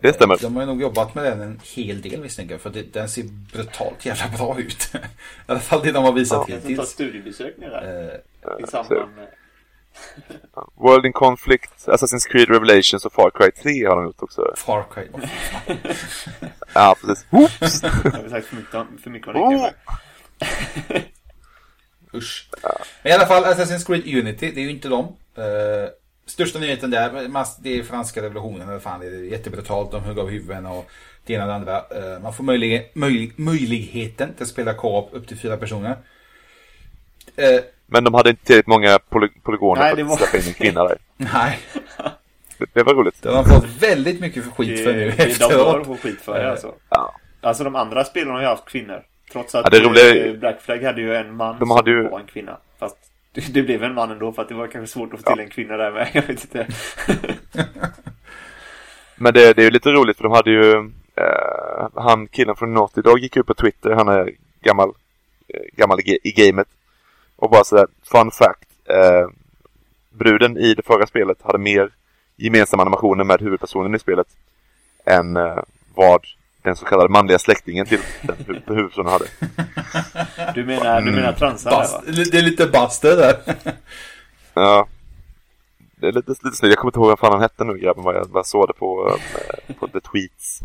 Det stämmer. De har ju nog jobbat med den en hel del misstänker jag, för det, den ser brutalt jävla bra ut. (laughs) I alla fall det de har visat Jag får ta hittills. studiebesök där. Eh, I samband med... World in Conflict, Assassin's Creed Revelations och Far Cry 3 har de gjort också. Far Cry. (laughs) Ja, precis. Oops! (laughs) Jag har sagt för mycket, för mycket om det Oh. (laughs) Usch. Men i alla fall, Assassin's Creed Unity, det är ju inte dem. Eh, största nyheten där, det är franska revolutionen, eller fan, det är jättebrutalt, de hugger av huvuden och det ena och det andra. Eh, man får möjlig, möjlig, möjligheten till att spela co-op upp till fyra personer. Eh, Men de hade inte tillräckligt många poly polygoner Nej, för det att var- släppa in en kvinna där. (laughs) nej, Det, det var roligt. det har de fått väldigt mycket för skit för nu det, de bör efteråt. få skit för det Eh, alltså. Ja. Alltså de andra spelarna har ju haft kvinnor. Trots att Ja, det roliga eh, Black Flag hade ju en man De hade som ju- var en kvinna. Fast Det, det blev en man ändå för att det var kanske svårt att få till en kvinna där med. (laughs) Jag vet inte. (laughs) Men det, det är ju lite roligt för de hade ju eh, han killen från Naughty Dog gick ut på Twitter. Han är gammal, eh, gammal i, i gamet. Och bara sådär, fun fact. Eh, bruden i det förra spelet hade mer gemensamma animationer med huvudpersonen i spelet än eh, vad den så kallade manliga släktingen till den hu (laughs) huvudpersonen hade. Du menar, du menar transar där, va? Det är lite buster där. (laughs) Ja. Det är lite, lite snyggt. Jag kommer inte ihåg vad fan han hette nu grabben. Vad jag, vad jag såg det på, eh, på The Tweets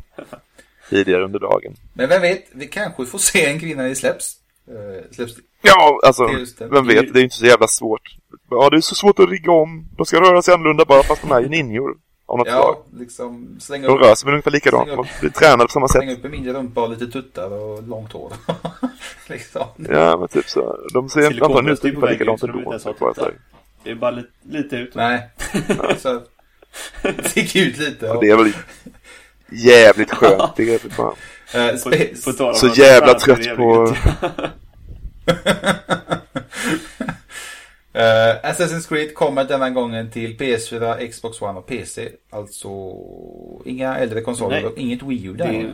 tidigare under dagen. Men vem vet, vi kanske får se en kvinna i släpps. Uh, släpps. Ja, alltså, vem vet. Det är inte så jävla svårt. Ja, det är så svårt att rigga om. De ska röra sig annorlunda bara fast de är ju ninjor. Av något slag. Ja, liksom slänga De upp, rör sig väl ungefär likadant. Slänga upp. De blir tränade på samma slänga sätt. upp en mindre rumpa och lite tuttar och långt hår. (laughs) liksom. Ja, men typ så. De ser antagligen ut ungefär likadant de ändå. Det är bara lite, lite ut. Nej. (laughs) så, stick ut lite. Och Och, det är väl jävligt skönt. Det är fan. eh, På, spe- på om Så jävla är det trött på-. (laughs) Eh, Assassin's Creed kommer denna gången till PS4, Xbox One och PC. Alltså inga äldre konsoler Nej. och inget Wii U Det där. är ju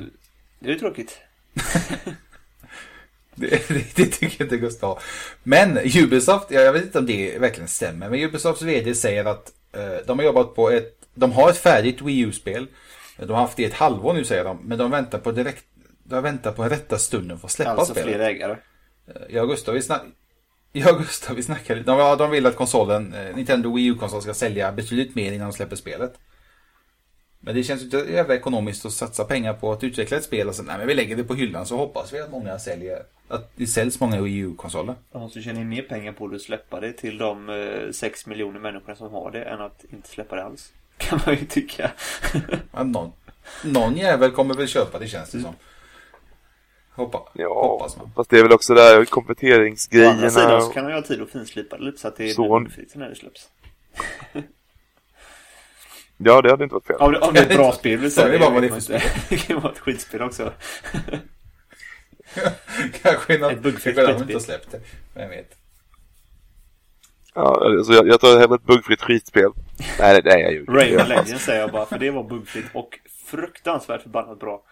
det är tråkigt. (laughs) Det, det, det tycker inte Gustav. Men Ubisoft, ja, jag vet inte om det verkligen stämmer. Men Ubisofts vd säger att eh, de har jobbat på ett, de har ett färdigt Wii U-spel. De har haft det i ett halvår nu säger de. Men de väntar på direkt, de väntar på rätta stunden för att släppa Alltså spelet. fler ägare. Jag och Gustav, vi snack... Jag och Gustav, vi snackade. De, ja, de vill att konsolen, eh, Nintendo Wii U-konsol ska sälja betydligt mer innan de släpper spelet. Men det känns ju inte jävla ekonomiskt att satsa pengar på att utveckla ett spel och sen, nej men vi lägger det på hyllan så hoppas vi att många säljer, att det säljs många Wii U-konsoler. De måste tjäna in mer pengar på att släppa det till de eh, 6 miljoner människorna som har det än att inte släppa det alls. Kan man ju tycka. Ja, någon, någon jävel kommer väl köpa det känns det som. Hoppa, Ja, hoppas man. fast det är väl också där Å andra sidan så kan man ju ha tid att finslipa det lite så att det är Så. befrielse när det släpps. Ja, det hade inte varit fel. Om det, om det är ett bra (laughs) spel vill Så säga. det det för inte. (laughs) Det kan vara ett skitspel också. (laughs) Kanske något, Ett buggfritt kanske de inte skitspel. har släppt det. Vem vet. Ja, alltså jag, jag tar hellre ett buggfritt skitspel. Nej, nej, jag ljuger. Rayman Jag- Legends säger jag bara, för det var buggfritt och fruktansvärt förbannat bra.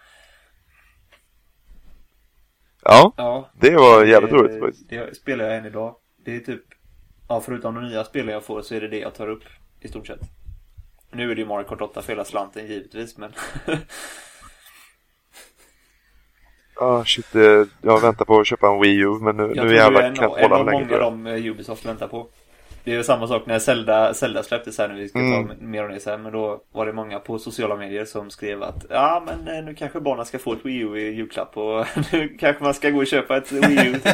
Ja, Ja. det var jävligt det, roligt faktiskt. Det spelar jag än idag. Det är typ, ja förutom de nya spelen jag får så är det det jag tar upp i stort sett. Nu är det ju Mario Kart 8 för hela slanten givetvis men (laughs) Ah, shit, eh, jag väntar på att köpa en Wii U, men nu, jag nu tror det är jävlar en, kan jag av- inte en hålla av längre. många de eh, Ubisoft väntar på. Det är ju samma sak när Zelda, Zelda släpptes här nu, vi ska Mm. ta mer om det sen, men då var det många på sociala medier som skrev att ja men eh, nu kanske barnen ska få ett Wii U i julklapp och (laughs) nu kanske man ska gå och köpa ett Wii U. (laughs)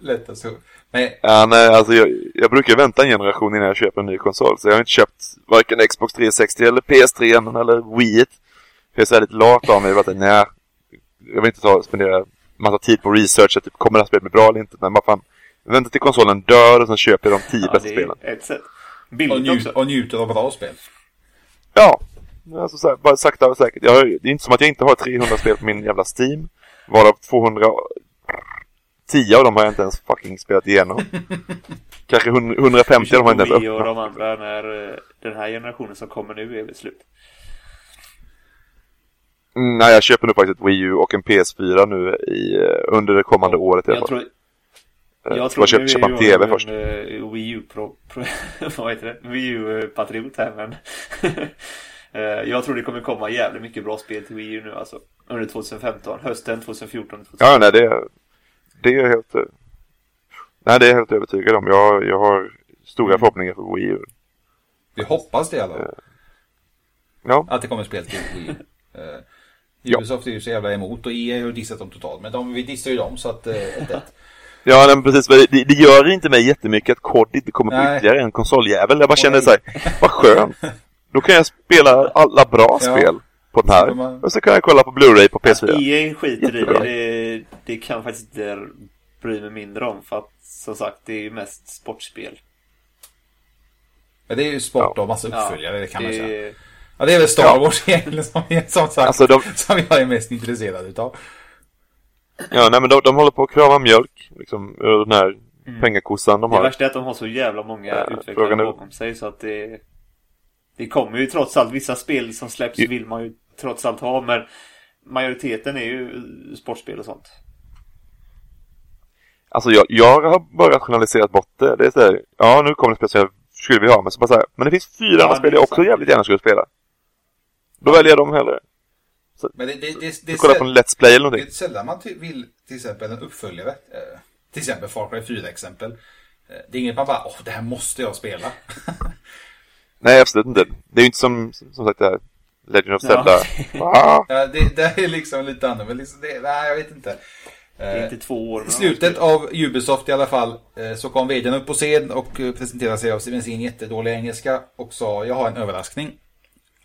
Lätt att så. Men Ja, nej, alltså jag, jag brukar vänta en generation innan jag köper en ny konsol. Så jag har inte köpt varken Xbox 360 eller PS3 eller Wii. För jag är så lite lat av mig. Att, nej, jag vill inte ta, spendera massa tid på research. Typ, kommer det här spelet bli bra eller inte? Men bara fan, vänta till konsolen dör och sen köper jag de tio Ja, bästa det spelen. ett sätt. och, Billigt också. och njuter av bra spel. Ja, alltså så här, bara sakta och säkert. Jag det är inte som att jag inte har 300 spel på min jävla Steam. Varav 200... 10 av dem har jag inte ens fucking spelat igenom. (laughs) Kanske 100 150 av dem har jag inte ens Wii och öppnat. de andra när eh, den här generationen som kommer nu är väl slut. Mm, nej, jag köper nu faktiskt ett Wii U och en PS4 nu i, eh, under det kommande året i alla fall. Eh, jag tror köpa är en TV en, först. eh, Wii U pro, pro, (laughs) vad heter det? Wii U patriot här men (laughs) eh, Jag tror det kommer komma jävligt mycket bra spel till Wii U nu alltså. Under 2015, hösten 2014, 2015. Ja, nej, det, det är jag helt... eh, Nej, det är jag helt övertygad om. Jag, jag har stora Mm. förhoppningar för Wii U. Vi hoppas det i alla fall. Ja, Att det kommer spel till Wii U. (laughs) Eh. Ubisoft är ju så jävla emot och EA har ju dissat dem totalt. Men de, vi dissar ju dem så att... Eh, ett, ett. Ja men precis. Det, det gör inte mig jättemycket att COD inte kommer på Nej. ytterligare en konsoljävel. Jag bara känner så här, vad skönt. (laughs) Då kan jag spela alla bra Ja. spel på den här. man- Och så kan jag kolla på Blu-ray på PS4. EA skiter i Jättebra. det, det. Det kan faktiskt inte bry mig mindre om för att som sagt det är ju mest sportspel. Men det är ju sport Ja. och massa uppföljare, det kan man säga. det, Ja, det är väl Star Ja. Wars egentligen som, som sagt, Alltså, de- som jag är mest intresserad utav. Ja, nej men de, de håller på att krama mjölk liksom, ur den här pengakossan de Det har. värsta är att de har så jävla många Ja, utvecklare är- bakom sig så att det... Det kommer ju trots allt, vissa spel som släpps Jo. vill man ju trots allt ha men majoriteten är ju sportspel och sånt. Alltså jag, jag har bara rationaliserat bort det. Det är såhär, ja nu kommer det spel som jag skulle vilja ha. Men så bara så här, men det finns fyra Ja, andra det spel jag också jävligt gärna skulle spela. Då väljer jag dem hellre. Men det, det, det, det, Jag kollar på en Let's Play eller det är någonting. sällan man ty- vill till exempel en uppföljare. Eh, till exempel Far Cry 4 exempel. Eh, det är inget man bara, åh det här måste jag spela. (laughs) Nej absolut inte. Det är ju inte som, som sagt det här Legend of Ja. Zelda. (laughs) Ah, Ja, det, det är liksom lite annorlunda. Liksom det, nej, jag vet inte. Det är Eh, inte två år. I slutet av Ubisoft i alla fall eh, så kom vdn upp på scen och eh, presenterade sig av sin jättedåliga engelska och sa jag har en överraskning.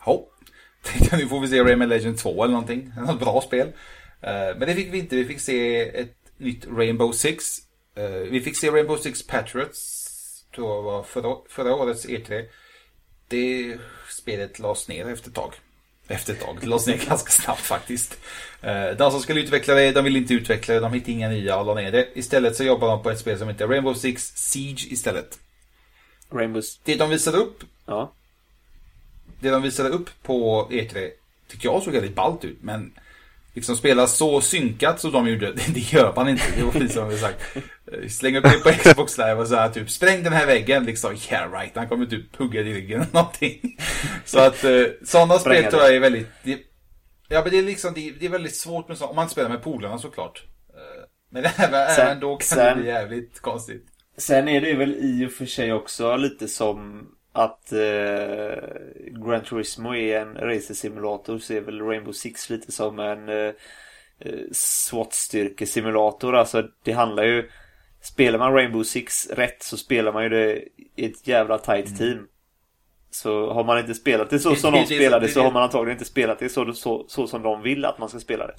Ja, tänkte nu får vi se Rayman Legend 2 eller någonting. (laughs) Något bra spel. Eh, Men det fick vi inte. Vi fick se ett nytt Rainbow Six. Eh, Vi fick se Rainbow Six Patriots. Tror jag var förra, förra årets E3. Det spelet lades ner efter ett tag. Efter ett tag. Det lades ner (laughs) ganska snabbt faktiskt. Eh, De som skulle utveckla det, de ville inte utveckla det. De hittade inga nya och la ner det. Istället så jobbar de på ett spel som heter Rainbow Six Siege istället. Rainbows... Det de visade upp, Ja. Det de visade upp på E3 tycker jag såg väldigt ballt ut. Men liksom spela så synkat som de gjorde, (laughs) det gör man inte. Det var precis som vi sagt. Eh, Släng upp det på Xbox Live och så här typ spräng den här väggen liksom. Yeah right, han kommer typ hugga dig i ryggen eller någonting. (laughs) Så att eh, sådana spel tror jag är väldigt... Det, ja men det är liksom, det, det är väldigt svårt med sånt. Om man spelar med polarna såklart. Eh, Men (laughs) även, Sen- även då kan sen- det bli jävligt konstigt. Sen är det väl i och för sig också lite som att eh, Gran Turismo är en racersimulator så är väl Rainbow Six lite som en eh, eh, SWAT-styrkesimulator. Alltså det handlar ju Spelar man Rainbow Six rätt så spelar man ju det i ett jävla tight team. Så har man inte spelat det så Det- som det- de spelade det- så har man antagligen inte spelat det så, så, så som de vill att man ska spela det.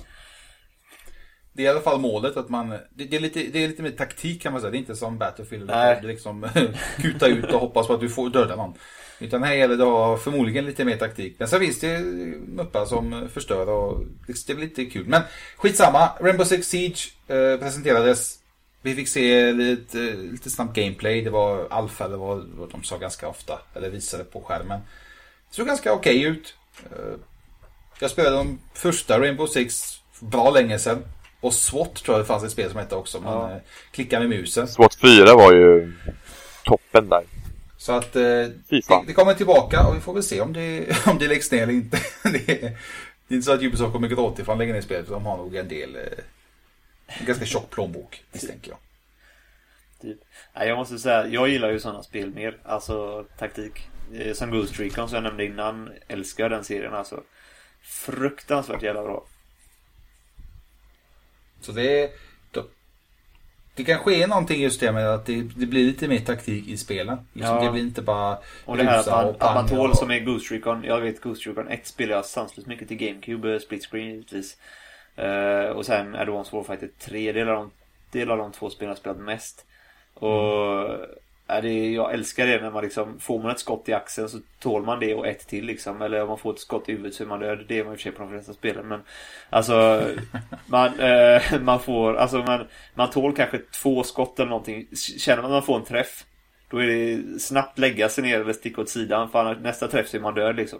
Det är i alla fall målet att man, det, det, är, lite, det är lite mer taktik kan man säga. Det är inte som Battlefield. Att du liksom (laughs) kuta ut och hoppas på att du får döda någon. Utan här gäller det att ha förmodligen lite mer taktik. Men sen finns det muppar som förstör och det blir lite kul. Men skitsamma. Rainbow Six Siege eh, presenterades. Vi fick se lite, lite snabbt gameplay. Det var alfa eller vad, vad de sa ganska ofta. Eller visade på skärmen. Det såg ganska okej ut. Eh, jag spelade de första Rainbow Six bra länge sedan. Och SWAT tror jag det fanns ett spel som hette också. Man Ja. eh, klickar med musen. SWAT 4 var ju toppen där. Så att eh, det, det kommer tillbaka och vi får väl se om det, (laughs) om det läggs ner eller inte. (laughs) det, är, det är inte så att Ubisoft kommer gråta ifrån lägger ner spelet. för De har nog en del, eh, en ganska tjock plånbok misstänker jag. Typ. Nej, jag måste säga, jag gillar ju sådana spel mer. Alltså taktik. Eh, Som Ghost Recon som jag nämnde innan, älskar den serien alltså. Fruktansvärt jävla bra. Så det är, det kan ske någonting just det med att det, det blir lite mer taktik i spelen. Liksom, Ja. Det blir inte bara Och det här att man, att man tål och- som är Ghost Recon. Jag vet Ghost Recon 1 spelar jag sanslöst mycket till GameCube, eh, split screen givetvis. Eh, och sen Advanced Warfighter 3, det är de, det är de två spelen jag spelat mest. Och ja, det är, jag älskar det när man liksom, får man ett skott i axeln så tål man det och ett till liksom. Eller om man får ett skott i huvudet så är man död. Det är man i och för sig på de flesta spelen. Men alltså, (laughs) man, eh, man får, alltså man, man tål kanske två skott eller någonting. Känner man att man får en träff då är det snabbt lägga sig ner eller sticka åt sidan för annars, nästa träff så är man död liksom.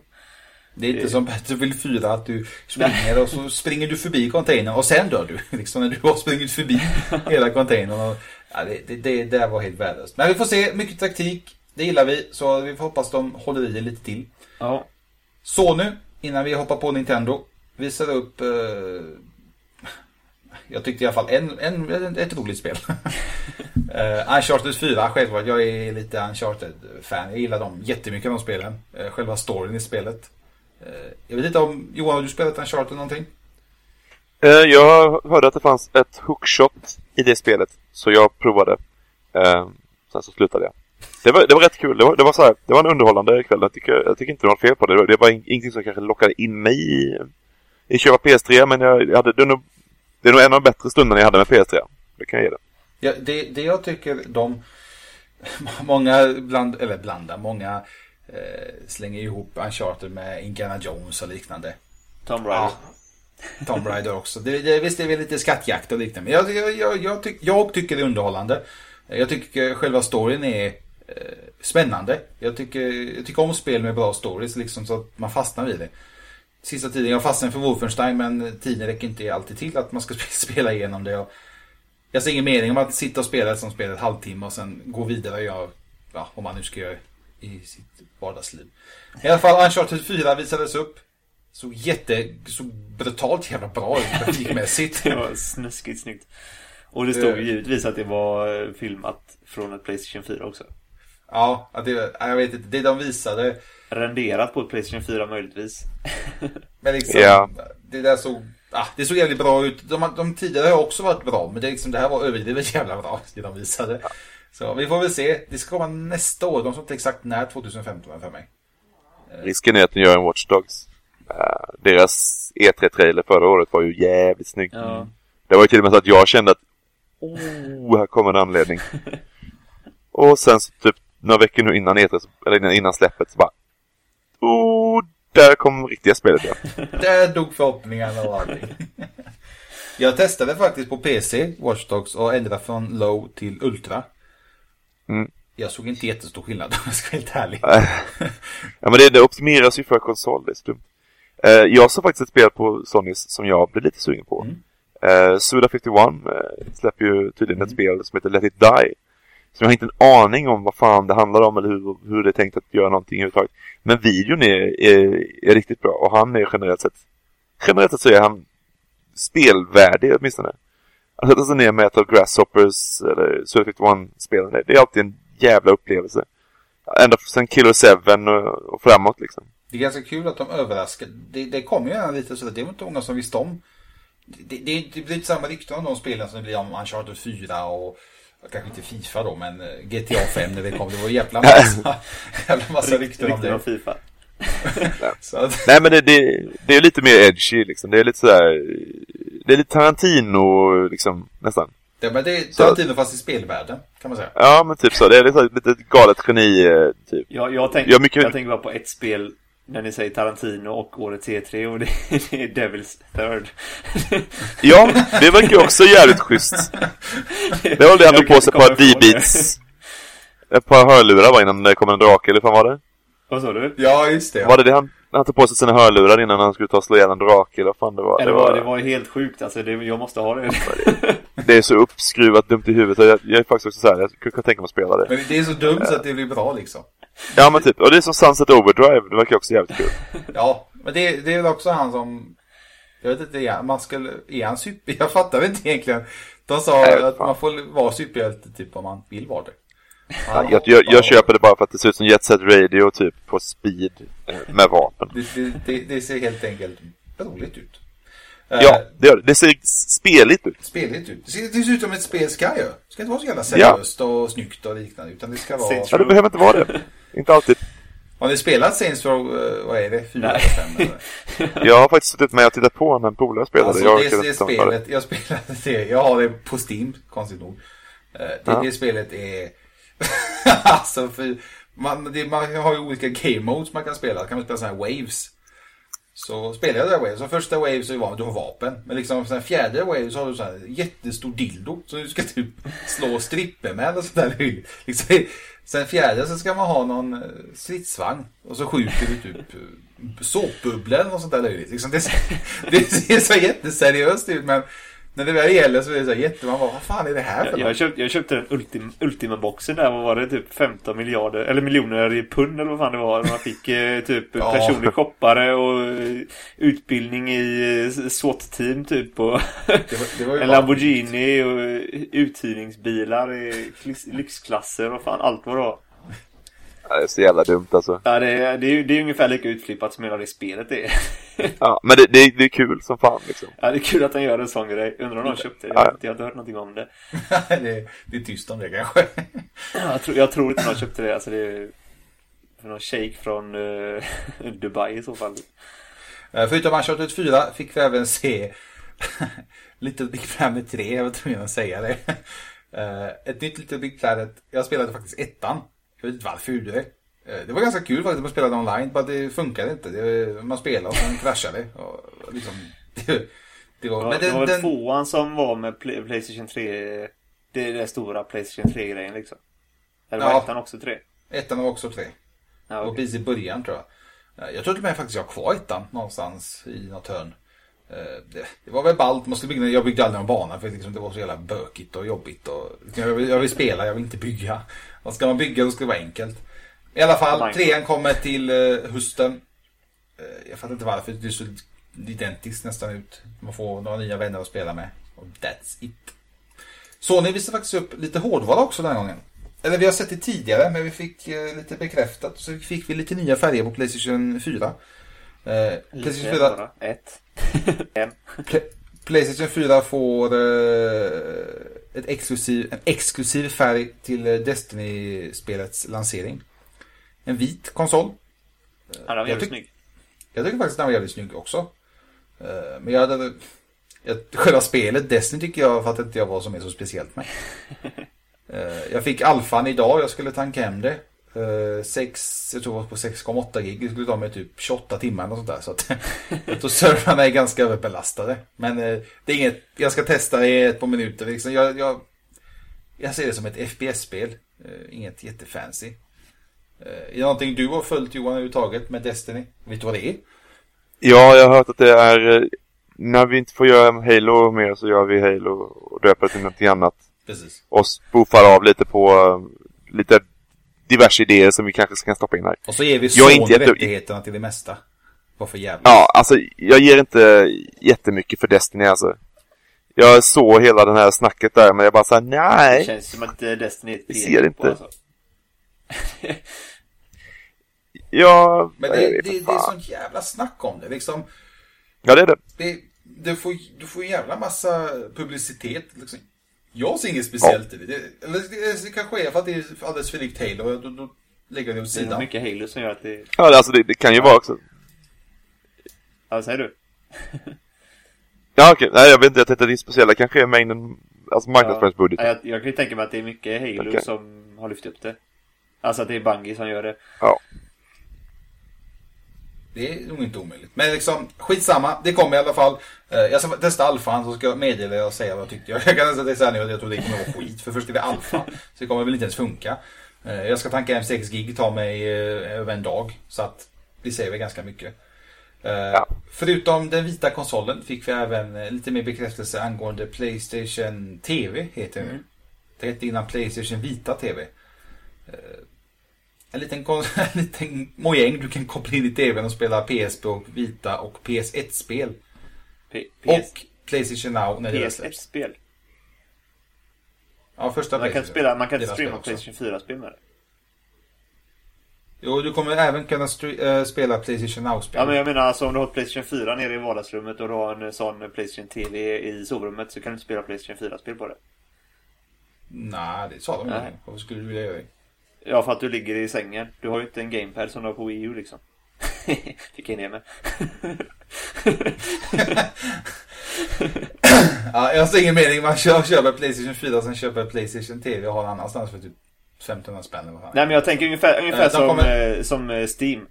Det är inte som Battlefield 4 att du springer och så springer du förbi containern och sen dör du. (laughs) Liksom när du har sprungit förbi (laughs) hela containern. Och, ja, det, det, det där var helt värdelöst. Men vi får se, mycket taktik. Det gillar vi, så vi får hoppas de håller i det lite till. Ja. Så nu, innan vi hoppar på Nintendo, visar upp eh, jag tyckte i alla fall en, en, ett roligt spel. uh, (laughs) Uncharted 4, självklart. Jag är lite Uncharted-fan. Jag gillar dem jättemycket, de spelen. Uh, själva storyn i spelet. Uh, jag vet inte om, Johan, har du spelat Uncharted någonting? Eh, Jag hörde att det fanns ett hookshot i det spelet. Så jag provade. Eh, Sen så slutade jag. Det var, det var rätt kul. Det var, det var, så här, det var en underhållande kväll. Jag tycker, jag tycker inte det var fel på det. Det var, det var in- ingenting som kanske lockade in mig i, i köpa PS3. Men jag, jag hade, det, är nog, det är nog en av de bättre stunderna jag hade med PS3. Det kan jag ge det. Ja, det, det jag tycker de... (laughs) Många bland, eller blanda, många eh, slänger ihop Uncharted med Indiana Jones och liknande. Tom Raider. Ja. Tomb Raider också. Det, det, visst det är väl lite skattjakt och liknande. Men jag, jag, jag, jag, tyck, jag tycker det är underhållande. Jag tycker själva storyn är eh, spännande. Jag tycker, jag tycker om spel med bra stories liksom så att man fastnar i det. Sista tiden, jag fastnade för Wolfenstein men tiden räcker inte alltid till att man ska (laughs) spela igenom det. Jag, jag ser ingen mening om att sitta och spela ett sånt spel ett halvtimme och sen gå vidare och göra, ja, om man nu ska göra i sitt vardagsliv. I alla fall Uncharted 4 visades upp. Såg jätte, så brutalt jävla bra ut grafikmässigt. (laughs) Det var snuskigt snyggt. Och det stod Eh. ju givetvis att det var eh, filmat från ett Playstation 4 också. Ja, att det, jag vet inte. Det de visade. Renderat på ett Playstation 4 möjligtvis. (laughs) Men liksom, Ja. det där såg, ah, det såg jävligt bra ut. De, de tidigare har också varit bra, men det, är liksom, det här var överdrivet jävla bra, det de visade. Så vi får väl se. Det ska komma nästa år. De sa inte exakt när 2015 är för mig. Risken är att ni gör en Watch Dogs. Eh, deras E3-trailer förra året var ju jävligt snygg. Ja. Det var ju till och med så att jag kände att oh, här kommer en anledning. (laughs) och sen så typ några veckor nu innan E3, så- eller innan, innan släppet så bara oh, där kom riktiga spelet ja. (laughs) Där dog förhoppningarna och allting. (laughs) Jag testade faktiskt på PC, Watch Dogs, och ändrade från low till ultra. Mm. Jag såg inte jättestor skillnad om jag ska vara helt ärlig. Ja men det, det optimeras ju för konsol, det är. Eh, jag såg faktiskt ett spel på Sonys som jag blev lite sugen på. Mm. Eh, Suda51 eh, släpper ju tydligen ett spel som heter Let It Die. Så jag har inte en aning om vad fan det handlar om eller hur, hur det är tänkt att göra någonting överhuvudtaget. Men videon är, är, är riktigt bra och han är generellt sett generellt sett så är han spelvärdig åtminstone. Att sätta sig ner med ett av Grasshoppers eller Suda51-spelen, det är alltid en jävla upplevelse. Ända sen Killer 7 och, och framåt liksom. Det är ganska kul att de överraskar. Det, det kommer ju lite så att det var inte många som visste om. Det, det, det blir inte samma rykten om de spelen som det blir om Uncharted 4 och kanske inte Fifa då, men eh, GTA 5 när det kom. Det var (laughs) (laughs) jävla massa, jävla massa rykten om Rykten om det. Fifa. (laughs) Så att, Nej men det, det, det är lite mer edgy liksom. Det är lite sådär... Det är lite Tarantino liksom nästan. det, men det är Så- Tarantino fast i spelvärlden, kan man säga. Ja men typ så. Det är lite, lite galet geni eh, typ. Jag, jag, tänk, Ja, mycket- jag tänker bara på ett spel när ni säger Tarantino och året T3 och det, (laughs) det är Devil's Third. (laughs) Ja, det verkar ju också jävligt schysst. Det var det han tog på sig ett par D-beats. Ett par hörlurar va, innan det kom en drake, eller vad fan var det? Vad sa du? Ja, just det. Var det det han, han tog på sig sina hörlurar innan han skulle ta och slå ihjäl en drake, eller vad fan det var? Ja, det, var, det var helt sjukt alltså. Det, jag måste ha det. det är så uppskruvat dumt i huvudet. Jag, jag är faktiskt också såhär, jag kunna tänka mig att spela det. Men det är så dumt så att det blir bra liksom. Ja men typ, och det är som Sunset Overdrive, det verkar också jävligt kul. (laughs) Ja, men det, det är väl också han som... Jag vet inte, man skulle... Är han super... (laughs) Jag fattar inte egentligen. De sa Nej, att fan. man får vara superhjälte typ om man vill vara det. Ja, jag, jag, jag köper det bara för att det ser ut som Jet Set Radio typ på speed eh, med vapen. Det, det, det, ser helt enkelt roligt ut. Eh, Ja, det gör det. Det ser speligt ut. Speligt ut. Det ser, det ser ut som ett spel ska göra. Det ska inte vara så jävla seriöst och snyggt och liknande. Utan det ska vara... Ja, det behöver inte vara det. (laughs) Inte alltid. Har ni spelat Saints Row, eh, vad är det? Fyra eller fem? Eller? (laughs) Jag har faktiskt suttit med och tittat på när en polare spelade. Alltså jag det, det spelet, jag spelade det, jag har det på Steam, konstigt nog. Eh, Det, Ja. det spelet är... (laughs) alltså för... Man, det, man har ju olika game modes man kan spela. Kan man spela sådana här waves. Så spelar jag det här waves. Så första waves är van- du har vapen. Men liksom sen fjärde waves så har du så här jättestor dildo. Så du ska typ slå stripper med och sådär. (laughs) Liksom, sen fjärde så ska man ha någon eh, stridsvagn. Och så skjuter du typ eh, såpbubblor och sånt där löjligt. Liksom det, ser- (laughs) det ser så jätteseriöst ut men när det väl gäller så är det så här jätte... Man bara, vad fan är det här för Jag, jag, köpte, jag köpte den ultim, Ultima-boxen där, vad var det? Typ 15 miljarder, eller miljoner i pund eller vad fan det var. Man fick eh, typ Ja. personlig shoppare och eh, utbildning i eh, SWAT-team typ. Och Det var, det var (laughs) en Lamborghini och eh, uthyrningsbilar i lyxklasser och fan allt vad det var. Ja, det är så jävla dumt alltså. Ja, det, är- det, är, det är ungefär lika utflippat som hela det spelet är. (laughs) Ja, men det, det, det är kul som fan liksom. Ja, det är kul att han gör en sån grej. Undrar om han köpte det. Jag, Ja. har inte- jag har inte hört någonting om det. (laughs) det, det är tyst om det kanske. Jag tror, jag tror inte någon köpte det. Alltså det är för någon shake från eh, (laughs) Dubai i så fall. Eh, Förutom Uncharted 4 fick vi även se Little Big Planet 3, jag var tvungen att säga det. Eh, Ett nytt Little Big Planet, jag spelade faktiskt ettan. Jag vet inte varför jag gjorde det. Eh, Det var ganska kul faktiskt, man spelade online, bara det funkade inte. Det, man spelade och sen kraschade. Och liksom, (laughs) det, det var, Det var, men det var den, den, tvåan som var med Play, Playstation 3 Det är den stora Playstation 3-grejen liksom. Eller var Ja. ettan också 3? Ettan var också tre. Ja, Och okej. precis i början tror jag. Eh, Jag tror till och med faktiskt jag har kvar ettan någonstans i något hörn. Eh, Det, det var väl ballt, man skulle bygga, jag byggde aldrig någon bana för liksom det var så jävla bökigt och jobbigt. Och, jag, vill, jag vill spela, jag vill inte bygga. Och ska man bygga då ska det vara enkelt. I alla fall, trean kommer till eh, hösten. Eh, Jag fattar inte varför, det är så identiskt nästan ut. Man får några nya vänner att spela med. Och that's it. Sony visade faktiskt upp lite hårdvara också den här gången. Eller vi har sett det tidigare, men vi fick eh, lite bekräftat. Så fick vi lite nya färger på Playstation 4. Eh, Playstation 4, bara. Ett. (laughs) Playstation 4 får eh, ett exklusiv, en exklusiv färg till eh, Destiny-spelets lansering. En vit konsol. Ja, den var jävligt snygg. Jag tycker faktiskt den var jävligt snygg också. Eh, Men jag hade... Jag, själva spelet Destiny tycker jag för att inte jag vad som är så speciellt med. (laughs) Jag fick alfan idag, jag skulle tanka hem det. Eh, sex, jag tror det var på 6,8 gig. Det skulle ta mig typ 28 timmar och sånt där. Så att (laughs) jag tror servrarna är ganska överbelastade. Men eh, det är inget, jag ska testa det i ett par minuter. Liksom. Jag, jag, jag ser det som ett FPS-spel. Eh, Inget jättefancy. Är det någonting du har följt Johan överhuvudtaget med Destiny? Vet du vad det är? Ja, jag har hört att det är... När vi inte får göra Halo mer så gör vi Halo och döper till någonting annat. Precis. Och spoofar av lite på lite diverse idéer som vi kanske ska stoppa in här. Och så ger vi Sony inte jätte- rättigheterna till det mesta. Varför jävla? Ja, alltså jag ger inte jättemycket för Destiny alltså. Jag såg hela den här snacket där men jag bara såhär, Det nej. känns som att eh, Destiny är ett Jag ser inte. Alltså. (laughs) Ja, Men det, det, det är sånt jävla snack om det. Liksom, Ja, det är det. det, du, får, du får en jävla massa publicitet. Liksom. Jag ser inget speciellt i det. det. Det, det kanske är för att det är alldeles för likt Halo. Då, då lägger jag det åt Det är sidan. mycket Halo som gör att det... Ja, alltså det, det kan ju vara också. Ja, vad säger du? Ja, okej. Nej, jag vet inte. Jag tänkte att det speciella kanske är mängden, alltså marknadsföringsbudget. Ja, jag, jag kan ju tänka mig att det är mycket Halo Okej. som har lyft upp det. Alltså att det är Bungie som gör det. Ja. Det är nog inte omöjligt. Men liksom, skitsamma. Det kommer i alla fall. Eh, Jag ska testa alfan så ska jag meddela och säga vad jag tyckte. (laughs) Jag kan säga nu att jag tror det kommer vara skit. För först är det alfa. Så det kommer väl inte ens funka. Eh, Jag ska tanka hem 6 gig. Ta mig eh, över en dag. Så att det säger väl ganska mycket. Eh, Förutom den vita konsolen fick vi även lite mer bekräftelse angående Playstation TV heter det nu. Det hette innan Playstation Vita TV. En liten, (laughs) en liten mojäng du kan koppla in i TVn och spela PSP och Vita och PS1-spel. P- PS, Och Playstation Now när det släpps. PS1-spel. Ja, första Man kan spela, man kan inte streama. Playstation 4-spel med det. Jo, du kommer även kunna eh, spela Playstation Now-spel. Ja men jag menar alltså om du har Playstation 4 nere i vardagsrummet och du har en sån Playstation TV i sovrummet så kan du inte spela Playstation 4-spel på det. Nej, det sa de inte. Varför skulle du vilja göra det? Ja för att du ligger i sängen. Du har ju inte en gamepad som du har på Wii U liksom. (laughs) Fick jag ner mig. (laughs) Ja, jag ser ingen mening. Man kör, köper Playstation 4 och sen köper Playstation TV och har en annanstans för typ 1500 spänn eller. Nej men jag tänker ungefär, ungefär Eh, de som, kommer- eh, som eh, Steam.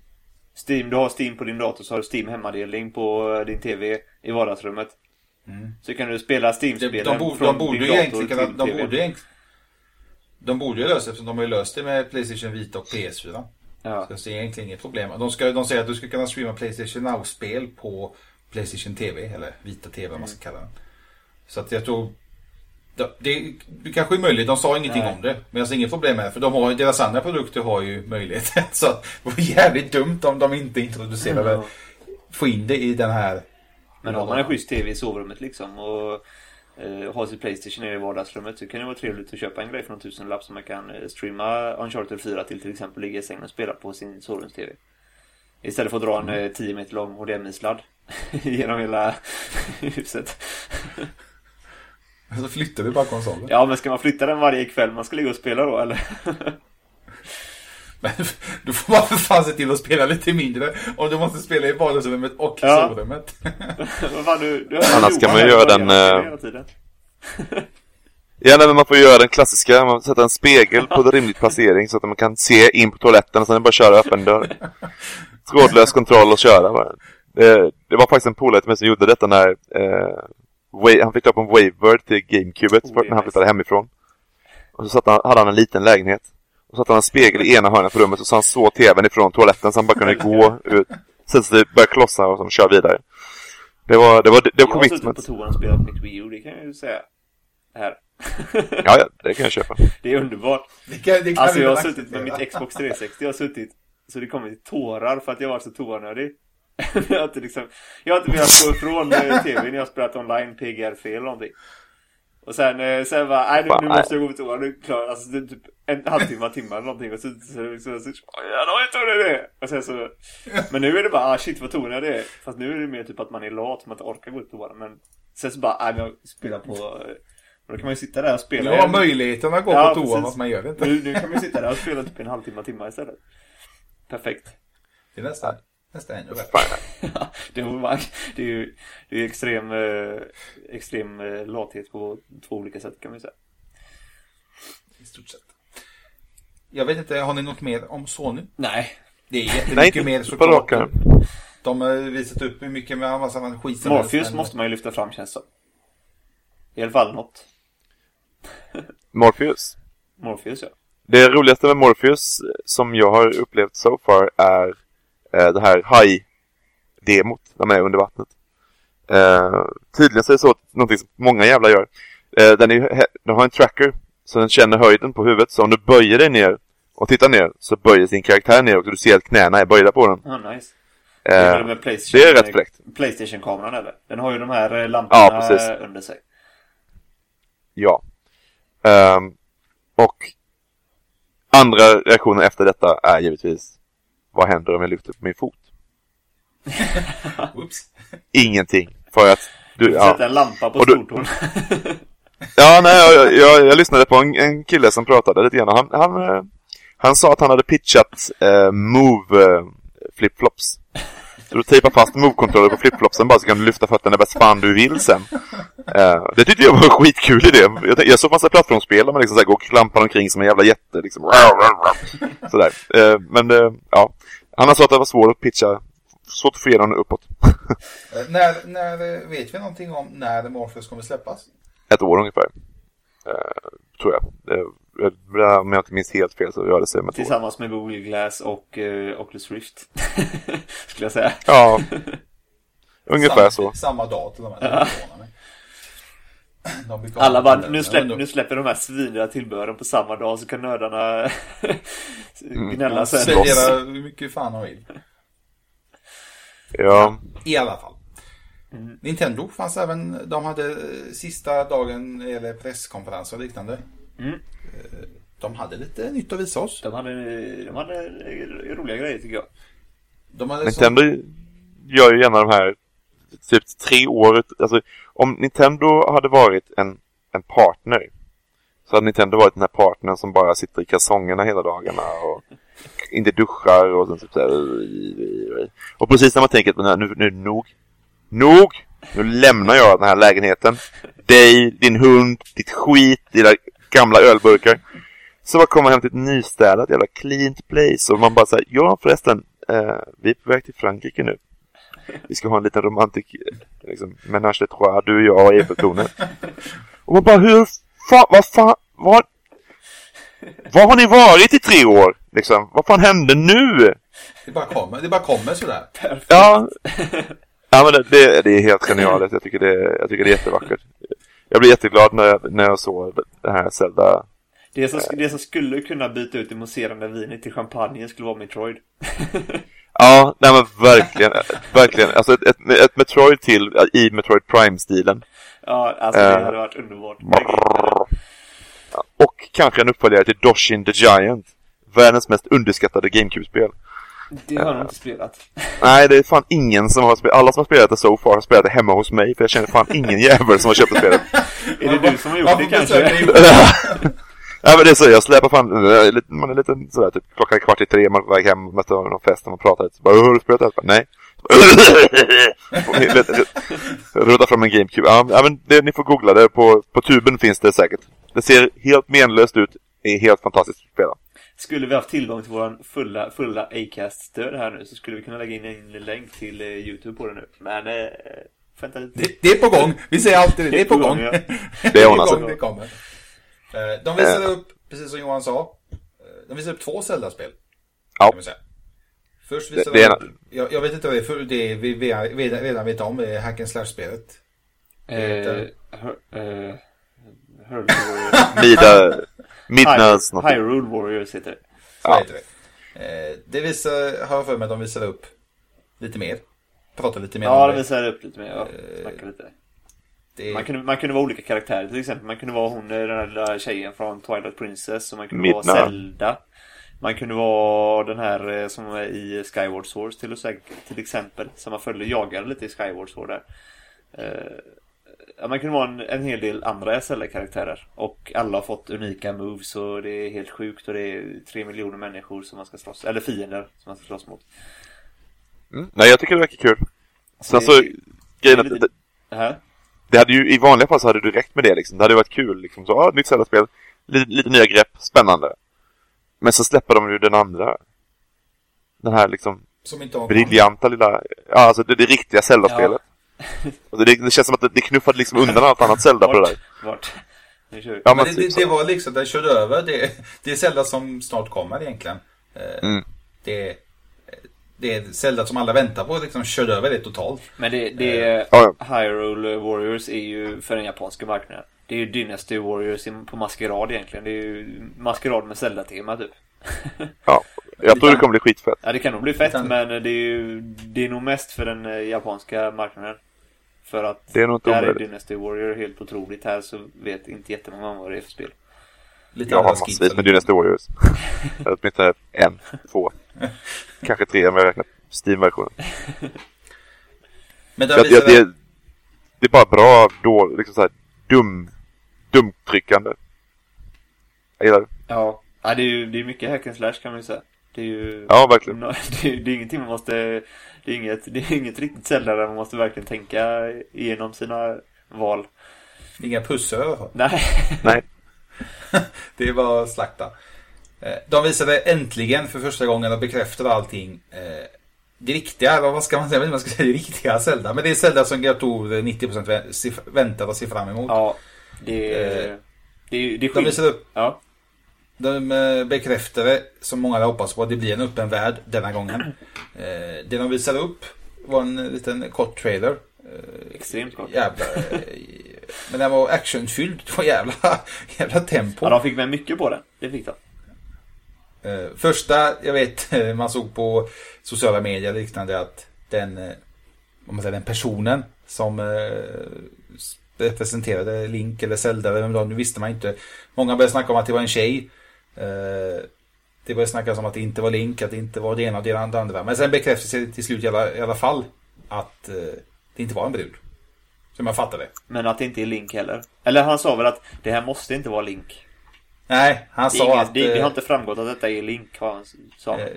Steam, du har Steam på din dator så har du Steam hemmadelning på eh, din TV i vardagsrummet. Så kan du spela Mm. De, Steam-spelen de, borde, från de borde din dator egentligen till de TVn. borde egentligen, de borde ju lösa det eftersom de har ju löst det med Playstation Vita och PS4. Ja. Så jag ser egentligen inget problem. De, ska, de säger att du ska kunna streama Playstation Now-spel på Playstation TV, eller Vita TV om man ska kalla den. Så att jag tror... Det, det, det kanske är möjligt, de sa ingenting Nej. om det. Men jag ser inget problem med det, för de har, deras andra produkter har ju möjligheten. (laughs) Så det vore jävligt dumt om de inte introducerade, Mm. få in det i den här... Men har man en schysst TV i sovrummet liksom och eh, har sitt Playstation i vardagsrummet så kan det vara trevligt att köpa en grej för någon tusenlapp som man kan eh, streama Uncharted 4 till till exempel ligga i sängen och spela på sin sovrums-TV. Istället för att dra en eh, 10 meter lång HDMI-sladd (laughs) genom hela (laughs) huset. Så flyttar vi bara konsolen. Ja, men ska man flytta den varje kväll man ska ligga och spela då eller? (laughs) Men då får man för fan se till att spela lite mindre om du måste spela i vardagsrummet och Ja. sovrummet. (laughs) Du, du Annars kan man ju göra den, tiden. Ja, nej, men man får göra den klassiska, man sätter en spegel på en rimlig placering så att man kan se in på toaletten och sen bara köra öppen dörr. Trådlös kontroll och köra bara. Det, det var faktiskt en polare till mig som gjorde detta när eh, Wa- han fick tag på en Wavebird till GameCubet Oh, när han flyttade hemifrån. Och så satt han, hade han en liten lägenhet. Och så satt han en spegel i ena hörnet på rummet och så han såg tvn ifrån toaletten så han bara kunde gå ut. Sen så det började klossa och så köra vidare. Det var, det var, det, det var Jag har suttit commitment. på toan och spelat mitt Wii U, det kan jag ju säga. Här. Ja, ja, det kan jag köpa. Det är underbart. Det kan, det kan Alltså jag har suttit med mitt Xbox 360, jag har suttit så det kommer tårar för att jag var så toanödig. (laughs) jag har inte liksom, jag har inte velat gå ifrån eh, tvn när jag har spelat online PGR-fel eller någonting. Och sen, eh, sen bara, nej nu, nu måste jag gå på toa, nu klarar alltså det är typ en halvtimme, timme eller någonting och så, så, så, så, så ja då vet du det Och sen så, men nu är det bara, ah, shit vad tonig det är. Fast nu är det mer typ att man är lat, man inte orkar gå på toa. Men sen så bara, nej men jag spelar på, eh, och då kan man ju sitta där och spela. Du har möjligheten att gå Ja, på toa fast man gör det inte. Nu, nu kan man ju sitta där och spela typ en halvtimme, timme istället. Perfekt. Det är nästan, nästan ännu värre. Fan, (laughs) det, var, det är ju det är ju extrem, eh, extrem eh, lathet på två olika sätt kan man säga. I stort sett. Jag vet inte, har ni något mer om Sony? Nej. Det är Nej, jättemycket inte mer på såklart. De har visat upp hur mycket med massa skit som helst, Morpheus men- måste man ju lyfta fram känns det. I alla fall något. (laughs) Morpheus. Morpheus ja. Det roligaste med Morpheus eh, som jag har upplevt so far är det här haj-demot när man är under vattnet. Eh, tydligen så är det så att någonting som många jävla gör. Eh, den, är, den har en tracker så den känner höjden på huvudet. Så om du böjer dig ner och tittar ner så böjer sin karaktär ner och du ser att knäna är böjda på den. Ah, nice. Det Eh, med Playstation, det är rätt fräckt. Playstation-kameran eller? Den har ju de här eh, lamporna Ja, precis. eh, under sig. Ja. Ehm, och andra reaktionen efter detta är givetvis vad händer om jag lyfter på min fot? (laughs) Ingenting. För att du, Du ja. Sätta en lampa på stortån. (laughs) Ja, nej, jag, jag, jag lyssnade på en, en kille som pratade lite grann. Han, han, eh, han sa att han hade pitchat eh, Move eh, flipflops. Du tejpar fast Move-kontroller på flipflopsen bara så kan du lyfta fötterna bäst fan du vill sen. Eh, det tyckte jag var en skitkul idé. Jag, jag såg massa plattformsspel där man liksom så här går och klampar omkring som en jävla jätte. Liksom. Sådär. Eh, men eh, ja, han sa att det var svårt att pitcha. Svårt att få igenom uppåt. När, när vet vi någonting om när Morpheus kommer släppas? Ett år ungefär. Tror jag. Om jag inte minns helt fel så rör det sig om ett år. Tillsammans med Google Glass och eh, Oculus Rift. (laughs) Skulle jag säga. Ja, (laughs) ungefär så. samma, Samma dag till (laughs) brukar ha Alla bara, nu, den- släpp, nu släpper de här sviniga tillbehören på samma dag så kan nördarna gnälla Ja, sen. Sälja hur mycket fan de vill. Ja, I alla fall. Mm. Nintendo fanns även, de hade sista dagen eller presskonferens och liknande. Mm. Eh, De hade lite nytt att visa oss. De hade, de hade roliga grejer tycker jag. De hade Nintendo gör ju gärna de här typ tre år. Alltså, om Nintendo hade varit en, en partner så hade Nintendo varit den här partnern som bara sitter i kalsongerna hela dagarna och (laughs) inte duschar och sen typ så här, Och precis när man tänker att men nu, nu är det nog. Nog! Nu lämnar jag den här lägenheten. Dig, din hund, ditt skit, dina gamla ölburkar. Så bara kommer hem till ett nystädat jävla cleant place och man bara säger ja förresten, eh, vi är på väg till Frankrike nu. Vi ska ha en liten romantik, eh, liksom, menage de trois, du, jag och Eiffeltornet. Och man bara, hur fan, vad fan, vad, vad har ni varit i tre år? Liksom, vad fan hände nu? Det bara kommer, det bara kommer sådär. Ja, ja men det, det, det är helt genialiskt. Jag tycker det, jag tycker det är jättevackert. Jag blev jätteglad när jag, när jag såg det här Zelda. Det som, det som skulle kunna byta ut det mousserande vinet till champagne skulle vara Metroid. (laughs) Ja, nej men verkligen, verkligen. Alltså ett, ett, ett Metroid till i Metroid Prime-stilen. ja, alltså det Eh. hade varit underbart. Och kanske en uppföljare till Doshin the Giant. Världens mest underskattade GameCube-spel. Det har jag nog inte spelat. Nej, det är fan ingen som har spelat. Alla som har spelat det so far har spelat det hemma hos mig. För jag känner fan ingen jävel som har köpt spelet. (laughs) Är det du som har gjort det kanske? (laughs) Ja men det är så, jag släpar fan, lite- man är lite sådär typ klockan är kvart i tre, man är väg hem efter någon fest och man pratar lite. Så bara, har du spelat det? här?" Nej. (laughs) Rullar fram en GameCube. Ja, men det, ni får googla det, på, på tuben finns det säkert. Det ser helt menlöst ut, är helt fantastiskt att spela. Skulle vi haft tillgång till våran fulla, fulla Acast-stöd här nu så skulle vi kunna lägga in en länk till eh, Youtube på det nu. Men, eh, vänta lite. Det, det är på gång. Vi säger alltid det. Det är på gång. ja. (laughs) Det är ordnar på sig. gång, det kommer. Eh, De visade upp, precis som Johan sa, eh, de visade upp två Zelda-spel. Ja. Kan säga. Först visade de upp, jag, jag vet inte vad det är för det vi vi redan, redan vet om, det är Hack and Slash-spelet. Eh, hör- eh, Hurl Mida, Midnös Warriors. Hyrule Warriors heter det. Så Ja. heter det. Eh, det visar, har jag för mig de visade upp lite mer. Pratar lite mer Ja, om de visar upp lite mer. Ja, snackar lite. det. Man kunde, man kunde vara olika karaktärer till exempel. Man kunde vara hon, den där lilla tjejen från Twilight Princess. Och man kunde Midna. vara Zelda. Man kunde vara den här eh, som är i Skyward Sword till, till exempel. Som man följde jagade lite i Skyward Sword där. Eh, ja, man kunde vara en, en hel del andra Zelda-karaktärer. Och alla har fått unika moves och det är helt sjukt. Och det är tre miljoner människor som man ska slåss Eller fiender som man ska slåss mot. Mm. Nej, jag tycker det verkar kul. Sen det- så, det grejen att lite- det, Det hade ju, i vanliga fall så hade du räckt med det liksom. Det hade varit kul liksom. Så, ja, nytt Zelda-spel. Lite, lite nya grepp, spännande. Men så släpper de ju den andra. Den här liksom Som inte har briljanta lilla, ja alltså det, det riktiga Zelda-spelet. Och det, det känns som att det, det knuffade liksom undan allt annat Zelda på det där. Vart? Nu kör vi. Ja, Men men det, typ det, det var liksom, den körde över. Det, det är Zelda som snart kommer egentligen. Eh, Mm. Det, det är Zelda som alla väntar på, liksom körde över det totalt. Men det, det Ja, Hyrule Warriors är ju för den japanska marknaden. Det är ju Dynasty Warriors i- på maskerad egentligen. Det är ju maskerad med Zelda-tema typ. Ja, (laughs) jag tror det kommer bli skitfett. Ja, det kan nog bli fett men det är ju Det är nog mest för den eh, japanska marknaden. För att Det är nog inte där är omöjligt. Dynasty Warrior helt otroligt. Här så vet inte jättemånga vad det är för spel. Lite Jag har massvis med Dynasty Warriors. (laughs) Jag åtminstone en, två, kanske tre om jag räknar Steam-versionen. Men det, det, det är bara bra, då, liksom så här dum, dumtryckande. Jag gillar det. Ja. Ja, det är ju det är mycket hack and slash kan man ju säga. Det är ju... Ja, verkligen. (laughs) Det är, det är ingenting man måste... Det är inget, (laughs) det är inget riktigt Zelda där man måste verkligen tänka igenom sina val. inga pussar i alla fall. Nej. Nej. (laughs) Det var slakta. Eh, De visade äntligen för första gången och bekräftade allting. eh, Det riktiga, eller vad ska man säga? Jag vet inte vad man ska säga, det riktiga Zelda. Men det är Zelda som jag tror 90% vä- se- väntar och ser fram emot. Ja. Det är... Eh, Det är, det är De visade upp, Ja. De eh, bekräftade, som många hade hoppats på, att det blir en öppen värld denna gången. (clears throat) Eh, Det de visade upp var en liten kort trailer. Eh, Extremt kort. Jävla... Men den var actionfylld. Det var jävla, (laughs) jävla tempo. Ja, de fick med mycket på den. Det fick de. Första, jag vet, man såg på sociala medier och liknande att den, om man säger den personen som representerade Link eller Zelda eller vem det var, nu visste man inte. Många började snacka om att det var en tjej. Eh, det började snackas om att det inte var Link, att det inte var det ena och det andra. Men sen bekräftades det till slut i alla, i alla fall att eh, det inte var en brud. Som jag fattade. Men att det inte är Link heller. Eller han sa väl att det här måste inte vara Link. Nej, han sa ingen, att... det, det eh, har inte framgått att detta är Link, vad han sa. Eh,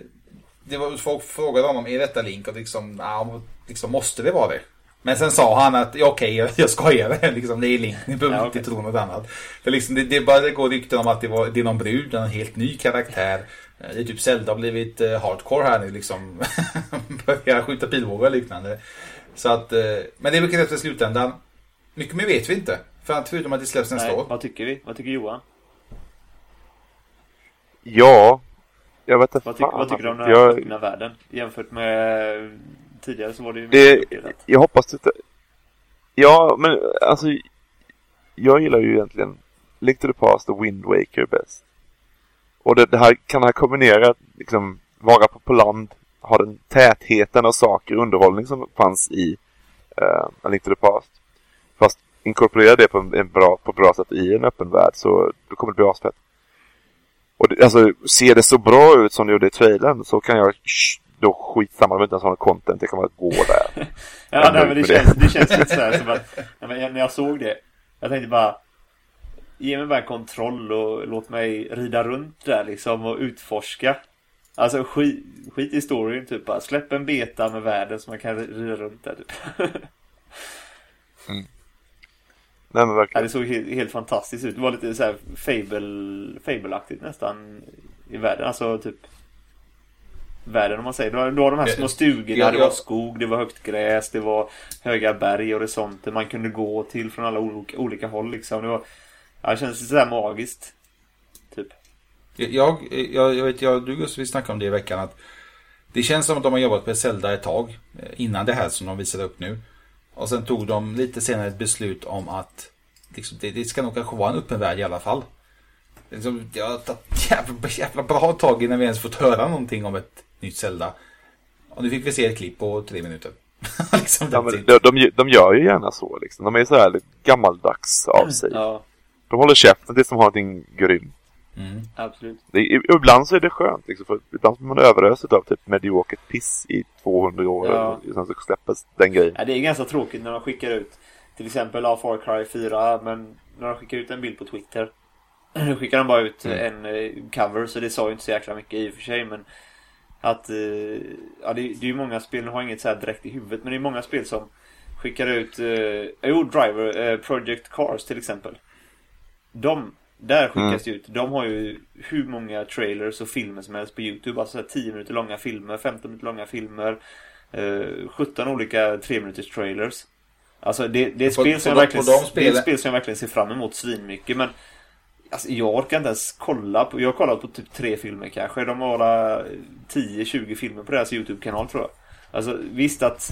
det var, folk frågade honom, är detta Link? Och liksom, ja, liksom måste det vara det? Men sen sa han att, ja, okej, jag, jag skojar, (laughs) liksom, det är Link, ni behöver Ja, inte okej. tro något annat. För liksom, det, det bara det går rykten om att det, var, det är någon brud, en helt ny karaktär. Eh, Det är typ Zelda har blivit eh, hardcore här nu liksom. (laughs) Börjar skjuta pilbågar och liknande. Så att, eh, men det är mycket efter slutändan. Mycket mer vet vi inte. För förutom att det släpps nästa Nej, år. vad tycker vi? Vad tycker Johan? Ja, jag vet inte Vad, tyck, vad tycker du om den här jag, öppna världen? Jämfört med tidigare så var det ju Det- jag hoppas inte... Ja, men alltså... Jag gillar ju egentligen Link to the Past och Wind Waker bäst. Och det, det här kan det här kombinera, liksom, vara på, på land, ha den tätheten av saker och underhållning som fanns i uh, Link to the Past. Fast inkorporera det på, en, bra, på ett bra sätt i en öppen värld så då kommer det bli asfett. Och det, alltså, ser det så bra ut som det gjorde i trailern så kan jag då skitsamma, vill inte ens ha något content, jag kan bara gå där. (laughs) Ja, nej, men det känns, det känns lite så här som att nej, när jag såg det. Jag tänkte bara Ge mig bara kontroll och låt mig rida runt där liksom och utforska. Alltså skit, skit i storyn typ bara. Släpp en beta med världen så man kan rida runt där typ. (laughs) Nej men Ja, verkligen. det såg helt, helt fantastiskt ut. Det var lite så här fable, fableaktigt nästan i världen. Alltså typ Världen om man säger. Det var, det var de här små stugorna, Ja, det var skog, det var högt gräs, det var höga berg och horisonter man kunde gå till från alla olika, olika håll liksom. Det var, Ja, det känns sådär magiskt. Typ. Jag, jag, jag vet, jag, du Gustav, vi snackade om det i veckan att det känns som att de har jobbat med Zelda ett tag eh, innan det här som de visade upp nu. Och sen tog de lite senare ett beslut om att liksom, det, det ska nog kanske vara en öppen värld i alla fall. Liksom, det har tagit jävla, jävla bra tag innan vi ens fått höra någonting om ett nytt Zelda. Och nu fick vi se ett klipp på tre minuter. (laughs) liksom, Ja, men de, de, de gör ju gärna så liksom. De är så här lite gammaldags av sig. Ja, De håller käften tills de har någonting grymt. Mm. absolut. Det, ibland så är det skönt liksom, för ibland blir man överöst av typ mediokert piss i 200 år Ja. och sen så släpps den grejen. Ja, det är ganska tråkigt när de skickar ut till exempel ja, Far Cry 4 men när de skickar ut en bild på Twitter (clears throat) då skickar de bara ut en eh, cover så det sa ju inte så jäkla mycket i och för sig men att eh, ja, det, det är ju många spel, nu har jag inget så här direkt i huvudet men det är många spel som skickar ut eh, jo, Driver, eh, Project Cars till exempel. De, där skickas Mm. det ut. De har ju hur många trailers och filmer som helst på Youtube. Alltså så här 10 minuter långa filmer, 15 minuter långa filmer. Eh, 17 olika 3 minuters trailers. Alltså det, det är På- spel som på verkligen, på de det är spel som jag verkligen ser fram emot svinmycket men Alltså jag orkar inte ens kolla på, jag har kollat på typ tre filmer kanske. De har bara 10-20 filmer på deras YouTube-kanal tror jag. Alltså visst att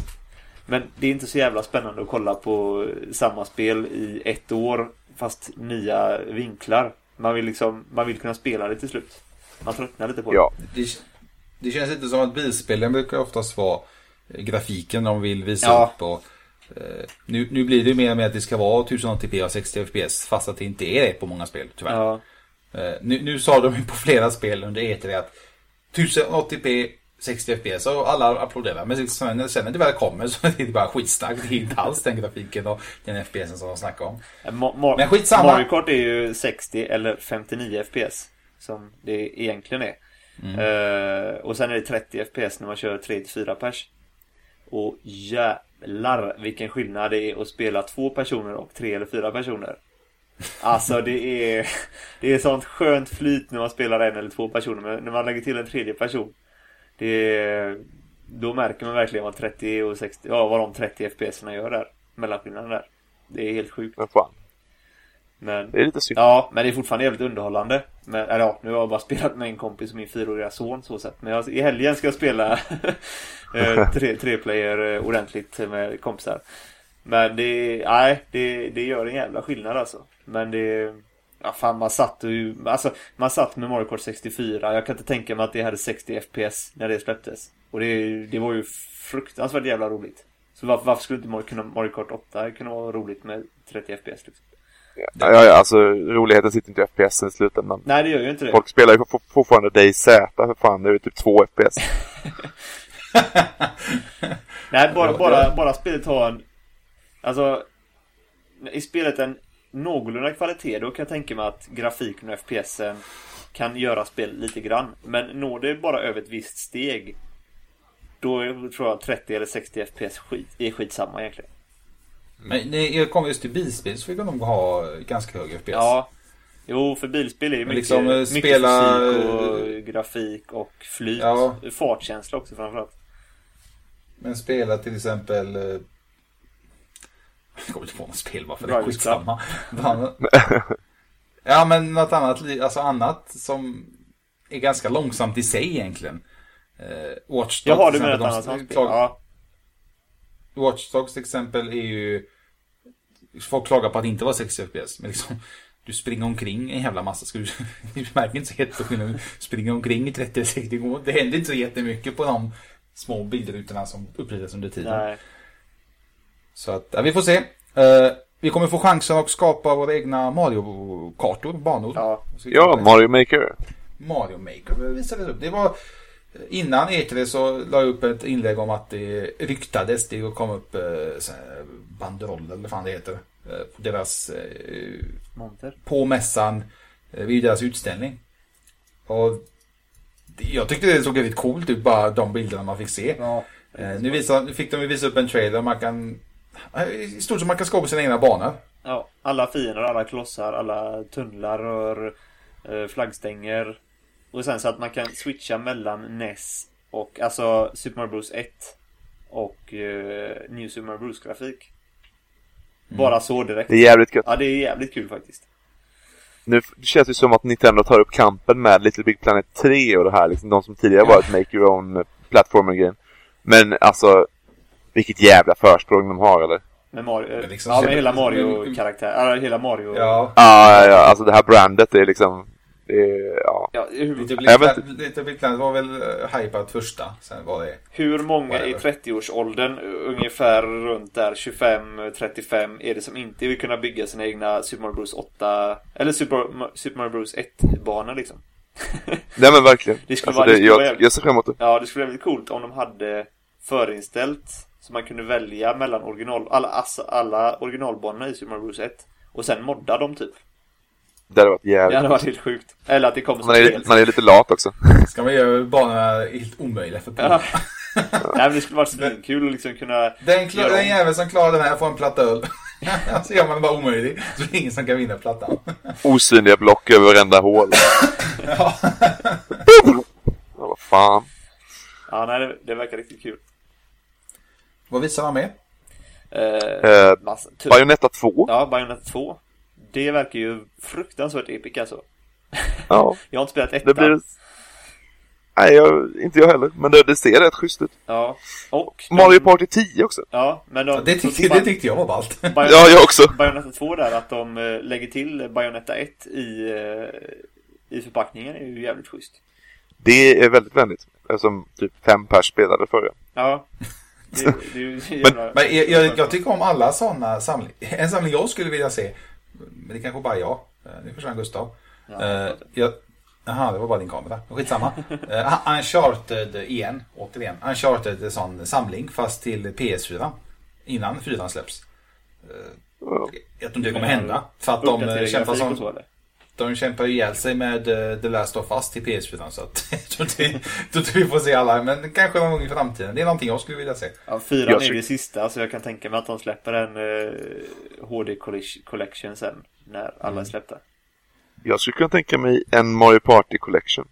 Men det är inte så jävla spännande att kolla på samma spel i ett år fast nya vinklar. Man vill liksom, man vill kunna spela det till slut. Man tröttnar lite på det. Ja, Det, det känns inte som att bilspelen brukar oftast vara eh, grafiken de vill visa Ja. upp. Och, nu, nu blir det mer och mer att det ska vara 1080p och 60 fps fast att det inte är det på många spel tyvärr. Ja. Eh, nu, nu sa de ju på flera spel under E3 att 1080p 60 fps och alla applåderar. Men sen, sen när det väl kommer så (laughs) är det bara skitsnack. Det är inte alls den grafiken och den FPSen som de snackar om. Mar- Men skitsamma. Mario Kart är ju 60 eller 59 FPS. Som det egentligen är. Eh, och sen är det 30 FPS när man kör 3-4 pers. Och jävlar vilken skillnad det är att spela två personer och tre eller fyra personer. Alltså det är Det är sånt skönt flyt när man spelar en eller två personer. Men när man lägger till en tredje person. Det är, Då märker man verkligen vad 30 och 60, ja vad de 30 FPS gör där. Mellanskillnaden där. Det är helt sjukt. men fan. Men Det är lite synd. Ja, men det är fortfarande jävligt underhållande. Men, eller ja, nu har jag bara (laughs) spelat med en kompis och min fyraåriga son så sett. Men jag, i helgen ska jag spela (laughs) eh, (laughs) tre, tre player eh, ordentligt med kompisar. Men det, nej, det, det gör en jävla skillnad alltså. Men det, ja fan man satt ju, alltså man satt med Mario Kart 64. Jag kan inte tänka mig att det hade 60 FPS när det släpptes. Och det, det var ju fruktansvärt jävla roligt. Så varför, varför skulle inte Mario, Mario Kart 8 kunna vara roligt med 30 FPS liksom? Ja, ja, alltså roligheten sitter inte i FPSen i slutändan. Nej, det gör ju inte det. Folk spelar ju for- fortfarande DayZ för fan, det är ju typ 2 FPS. (laughs) Nej, bara, bara, bara spelet har en... Alltså... I spelet en någorlunda kvalitet, då kan jag tänka mig att grafiken och FPSen kan göra spel lite grann. Men når det bara över ett visst steg då tror jag 30 eller 60 FPS skit, är skitsamma egentligen. Men när det kommer just till bilspel så fick de nog ha ganska hög FPS. Ja. Jo, för bilspel är ju mycket, liksom, eh, mycket spela- fysik och grafik och flyt. Ja. Fartkänsla också framförallt. Men spela till exempel... eh, Jag kommer inte på något spel bara för det är skitsamma. Ja men något annat, alltså annat som är ganska långsamt i sig egentligen. Eh, Watch Dogs Jaha, du menar ett annat spel? Ja. Watch Dogs till exempel är ju... Folk klagar på att det inte var 60 FPS. Men liksom, du springer omkring en jävla massa. Ska du, (laughs) du märker inte så jätteskillnad. Springer omkring i 30 eller 60 gånger. Det händer inte så jättemycket på de små bildrutorna som uppritas under tiden. Nej. Så att, ja, vi får se. Eh, vi kommer få chansen att skapa våra egna Mario-kartor, banor. Ja. Ja, Mario Maker. Mario Maker visades upp. Det var innan E3 så la jag upp ett inlägg om att det ryktades. Det kom upp eh, banderoller eller vad fan det heter. eh, På deras, eh, Monter. på mässan vid deras utställning. Och jag tyckte det såg väldigt coolt ut bara de bilderna man fick se. Ja. Nu, visar, nu fick de visa upp en trailer man kan i stort sett man kan skapa sina egna banor. Ja, alla fiender, alla klossar, alla tunnlar, rör, flaggstänger. Och sen så att man kan switcha mellan NES och alltså Super Mario Bros 1 och eh, New Super Mario Bros grafik. Bara så direkt. Det är jävligt gött. Ja, det är jävligt kul faktiskt. nu känns det som att Nintendo tar upp kampen med Little Big Planet 3 och det här, liksom de som tidigare varit Make Your Own platformer-grejen. Men alltså, vilket jävla försprång de har eller? Med Mario, Men liksom- ja, med hela Mario-karaktär, ja, hela Mario... Ja. Ja, ja, ja, alltså det här brandet är liksom, det ja. Ja, hur, vet Big Planet var väl uh, hypat första. Sen var det... hur många i Whatever. 30-årsåldern, ungefär runt där 25-35, är det som inte vill kunna bygga sina egna Super Mario Bros 8, eller Super, Super Mario Bros 1-banor liksom? (laughs) Nej men verkligen. Det skulle alltså, vara- det det, skulle jag, jag ser fram emot det. Ja, det skulle vara väldigt coolt om de hade förinställt så man kunde välja mellan original, alla, alltså, alla originalbanorna i Super Mario Bros 1 och sen modda dem typ. Det hade varit Det jävligt. hade varit helt sjukt. Eller att det kommer som Man är, spel. man är lite lat också. (laughs) Ska man göra banorna helt omöjliga för Ja. (laughs) Nej men det skulle varit svinkul att liksom kunna... Den, klar, den jävel som klarar den här får en platta öl. (laughs) så gör man den bara omöjlig. Så det är ingen som kan vinna plattan. Osynliga block över varenda hål. ja. Ja, vad fan. Ja, nej det, det verkar riktigt kul. Vad visar man med? Eh, Eh, typ, Bayonetta 2. ja, Bayonetta 2. Det verkar ju fruktansvärt epic alltså. Ja, (laughs) Jag har inte spelat ettan. det blir... Nej, jag, inte jag heller. Men det, det ser rätt schysst ut. Ja. Och... de- Mario Party 10 också. Ja, men de... Det så- tyckte, det tyckte jag var ballt. Ja, jag också. Bayonetta 2 där, att de eh, lägger till Bayonetta 1 i, eh, i förpackningen är ju jävligt schysst. Det är väldigt vänligt. Eftersom typ fem pers spelade förra. Ja. (laughs) Det, det är ju jävla... Men jag, jag, jag tycker om alla sådana samlingar. En samling jag skulle vilja se. Men det kanske bara jag. Eh, Nu försvann Gustav. Ja, Eh, jag, Jaha, det var bara din kamera. Skitsamma. (laughs) uh, Uncharted igen, återigen. Uncharted är sån samling fast till PS4. Innan 4 släpps. Uh, jag tror inte det kommer hända. För att de eh, kämpar, som? De kämpar ihjäl sig med eh, The Last of Us till PS4. Så att, (laughs) jag tror vi får se alla. Men kanske någon gång i framtiden. Det är någonting jag skulle vilja se. Ja, fyran Jag är tyck- det sista, så jag kan tänka mig att de släpper en eh, HD Collection sen, när alla Mm. är släppta. Jag skulle kunna tänka mig en Mario Party Collection.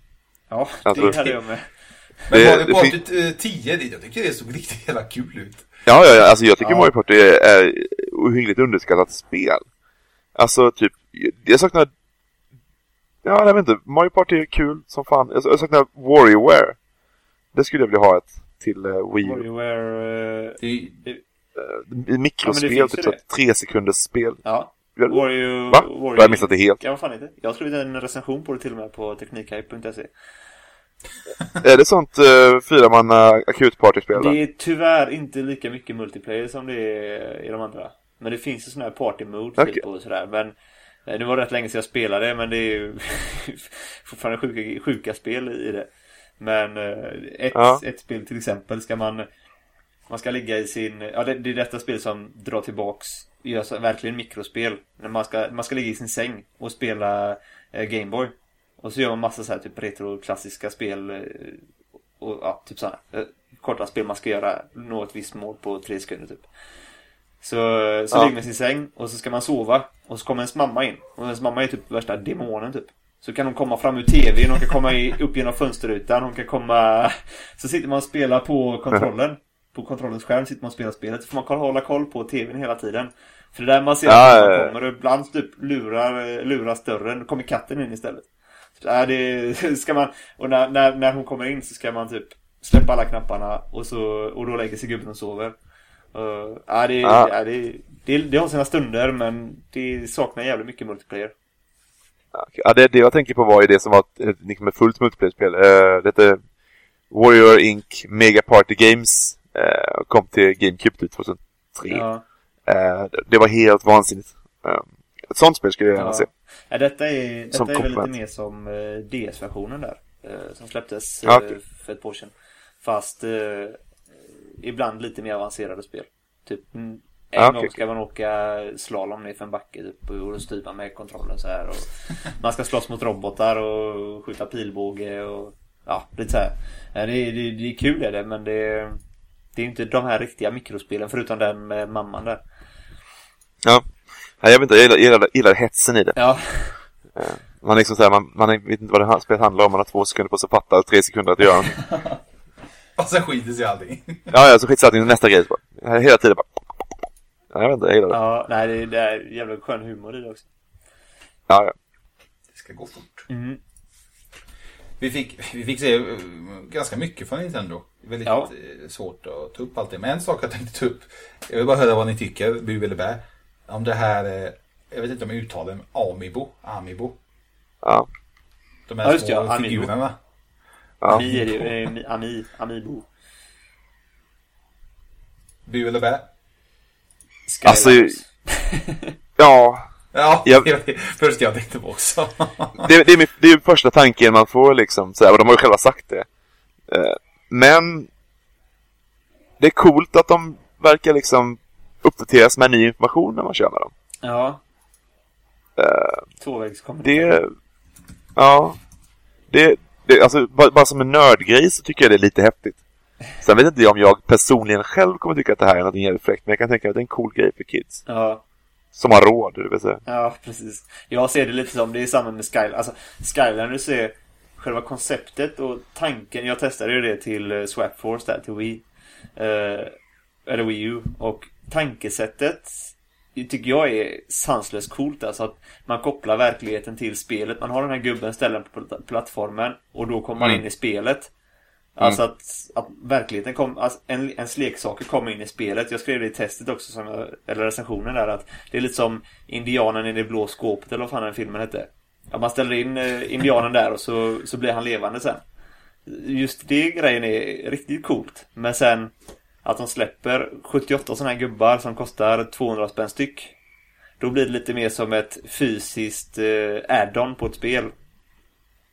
Ja, Alltså- det hade jag med. (laughs) Men Det- Mario det Party eh, 10, det- jag tycker det såg riktigt jävla kul ut. Ja, ja, ja. Alltså jag tycker Ja. Mario Party är, är ohyggligt underskattat spel. Alltså typ, jag saknar... Ja, jag vet inte. Mario Party är kul som fan. Jag jag saknar WarioWare. Det skulle jag vilja ha ett till uh, Wii U. WarioWare... Det, Uh, mikrospel, ju typ så det. tre sekunders spel. ja. Va? Wario... Va? Wario... Har jag missat det helt? Ja, vad fan inte. Jag har skrivit en recension på det till och med på teknikhype.se. (laughs) Är det sånt uh, fyramanna akutpartyspel? Det är tyvärr inte lika mycket multiplayer som det är i de andra. Men det finns ju sådana här party mode Okej. typ och sådär. Men det var rätt länge sedan jag spelade men det är ju (laughs) fortfarande sjuka, sjuka spel i det. Men eh, ett, Ja. ett spel till exempel ska man Man ska ligga i sin, ja det, det är detta spel som drar tillbaks Gör så, verkligen mikrospel När man ska, man ska ligga i sin säng och spela eh, Gameboy Och så gör man massa så här typ retro klassiska spel eh, Och ja, typ sådana eh, Korta spel man ska göra, nå ett visst mål på tre sekunder typ Så, så Ja. ligger man i sin säng och så ska man sova Och så kommer ens mamma in Och ens mamma är typ värsta demonen typ så kan hon komma fram ur tvn, hon kan komma upp genom fönsterrutan, hon kan komma... Så sitter man och spelar på kontrollen. På kontrollens skärm sitter man och spelar spelet. Så får man hålla koll på tvn hela tiden. För det är där man ser Ja, att ja, kommer och ibland typ lurar, lurar dörren. Då kommer katten in istället. Så är det (laughs) ska man... Och när, när, när hon kommer in så ska man typ släppa alla knapparna och, så, och då lägger sig gubben och sover. Uh, ja, det, Ja. ja, det, det, det har sina stunder men det saknar jävligt mycket multiplayer. Ja, det, det jag tänker på var ju det som var liksom ett fullt multiplayer-spel. Uh, det hette Warrior Inc. Mega Party Games. eh, kom till GameCube typ 2003. Ja. Eh, det- var helt vansinnigt. Eh, ett sånt spel skulle jag gärna Ja. se. Ja, detta är, detta Som är väl lite mer som DS-versionen där. Som släpptes Ja, okej. för ett par år sedan. Fast ibland lite mer avancerade spel. Typ en Ja, gång okej. ska man åka slalom ner för en backe typ, och då styr man med kontrollen så här. Och (laughs) man ska slåss mot robotar och skjuta pilbåge och ja, lite så här. Det, är- det, är- det är kul är det men det, det är inte de här riktiga mikrospelen förutom den med mamman där. Ja. Nej, jag vet inte, jag gillar, gillar, gillar hetsen i det. Ja, Man, liksom så här, man, man vet inte vad det här spelet handlar om, man har två sekunder på sig att fatta och tre sekunder att göra. (laughs) Och sen skiter sig allting. ja, ja, så skitsamma till nästa grej. hela tiden bara... Ja, jag vet inte, jag gillar det. ja nej det, det är jävla skön humor i det också. Ja, ja. ska gå fort. Mm. Vi fick, vi fick se eh, ganska mycket från Nintendo. Väldigt Ja. eh, svårt att ta upp allt det. Men en sak jag tänkte ta upp. Jag vill bara höra vad ni tycker, bu eller bä. Om det här, eh, jag vet inte om jag uttalar det, men Amiibo. Amiibo. Ja. De här Ja, just små det, ja, figurerna. Ja. Ami är det eh, Ami, Amiibo. Bu eller bä? Alltså, Skylines. (laughs) Ja, Ja, (laughs) Jag- det första jag tänkte på också. (laughs) det, det, är, min- det är första tanken man får liksom, så här, och de har ju själva sagt det. Eh, Men det är coolt att de verkar liksom uppdateras med ny information när man kör med dem. Ja. Eh, Tvåvägskommunikation. Det, ja, det, det alltså bara, bara som en nördgrej så tycker jag det är lite häftigt. Sen vet inte jag om jag personligen själv kommer tycka att det här är något jävligt fräckt, men jag kan tänka mig att det är en cool grej för kids. Ja. Som har råd, det vill säga. Ja, precis. Jag ser det lite som, det är samma med Skyline. Alltså, Skyline, du ser själva konceptet och tanken. Jag testade ju det till eh, Swap Force där, till Wii. Eh, eller Wii U. Och tankesättet tycker jag är sanslöst coolt. Alltså att man kopplar verkligheten till spelet. Man har den här gubben ställd på pl- plattformen och då kommer man Mm. in i spelet. Mm. Alltså att, att verkligheten kom, alltså en, ens leksaker kom in i spelet. Jag skrev det i testet också, som jag, eller recensionen där, att det är lite som Indianen i det blå skåpet, eller vad fan den filmen hette. Att man ställer in eh, Indianen där och så, så blir han levande sen. Just det grejen är riktigt coolt. Men sen att de släpper 78 sådana här gubbar som kostar 200 spänn styck. Då blir det lite mer som ett fysiskt eh, add-on på ett spel.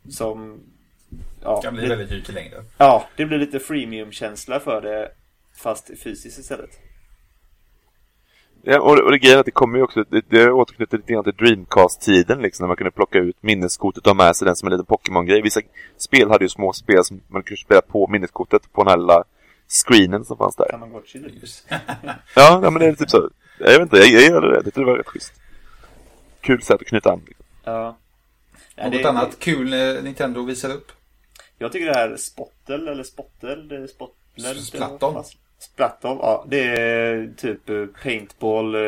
Som... Ja, kan bli lite- väldigt dyrt i längden. Ja, det blir lite freemium-känsla för det fast fysiskt istället. Ja, och, och det grejen är att det kommer ju också, det, det återknyter lite grann till Dreamcast-tiden liksom, när man kunde plocka ut minneskortet och ha med sig den som en liten Pokémon-grej. Vissa spel hade ju små spel som man kunde spela på minneskortet på den här lilla screenen som fanns där. Tamagotchi typ. (laughs) Ja, ja men det är typ så. Jag vet inte, jag, jag gillar det. Det var rätt schysst. Kul sätt att knyta an. Liksom. Ja. Ja, Något det- annat kul när Nintendo visar upp? Jag tycker det här Spottel eller Spottel, det är Spottel. Splatton. Splatton, ja. Det är typ eh, paintball, eh,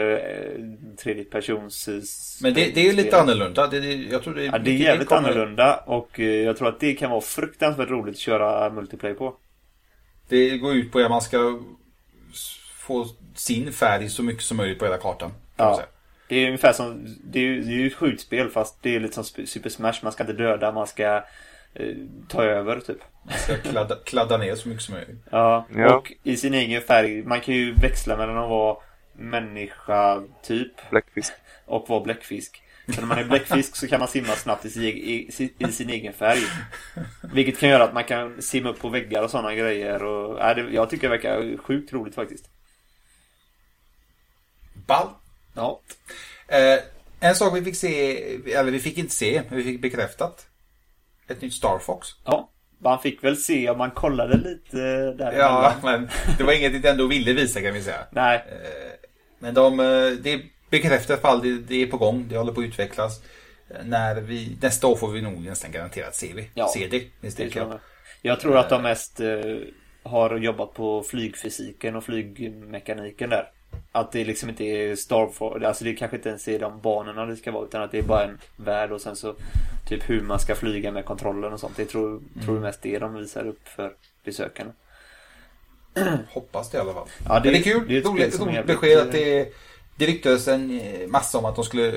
tredje persons... eh, Men det, det är ju lite annorlunda. Det, det, jag tror det, Ja, det är jävligt annorlunda och jag tror att det kan vara fruktansvärt roligt att köra multiplayer på. Det går ut på att man ska få sin färg så mycket som möjligt på hela kartan. Ja. säga. Det är ungefär som, det är ju är ett skjutspel fast det är lite som Super Smash. Man ska inte döda, man ska ta över typ. Man ska kladda, kladda ner så mycket som möjligt. Ja, Ja. och i sin egen färg. Man kan ju växla mellan att vara människa typ Bläckfisk. och vara bläckfisk. Så när man är bläckfisk så kan man simma snabbt i sin, i, i sin egen färg. Vilket kan göra att man kan simma upp på väggar och sådana grejer. Och, ja, det, jag tycker det verkar sjukt roligt faktiskt. Ball. Ja, Eh, en sak vi fick se, eller vi fick inte se, men vi fick bekräftat. Ett nytt Star Fox. ja. Man fick väl se om man kollade lite där Ja, men det var inget Nintendo ville visa kan vi säga. (laughs) Nej, Men de, eh, det är bekräftat fall, det, det är på gång, det håller på att utvecklas. Eh, När vi, nästa år får vi nog nästan garanterat se, vi. Ja, se det. misstänker jag. tror att de mest eh, har jobbat på flygfysiken och flygmekaniken där. Att det liksom inte är Starfall, alltså det kanske inte ens är de banorna det ska vara utan att det är bara en värld och sen så typ hur man ska flyga med kontrollen och sånt. Det tror, tror jag mest det de visar upp för besökarna. (clears throat) Hoppas det i alla fall. Ja, det- Men det är kul. det är ett roligt roligt besked eh, att det, det ryktades en eh, massa om att de skulle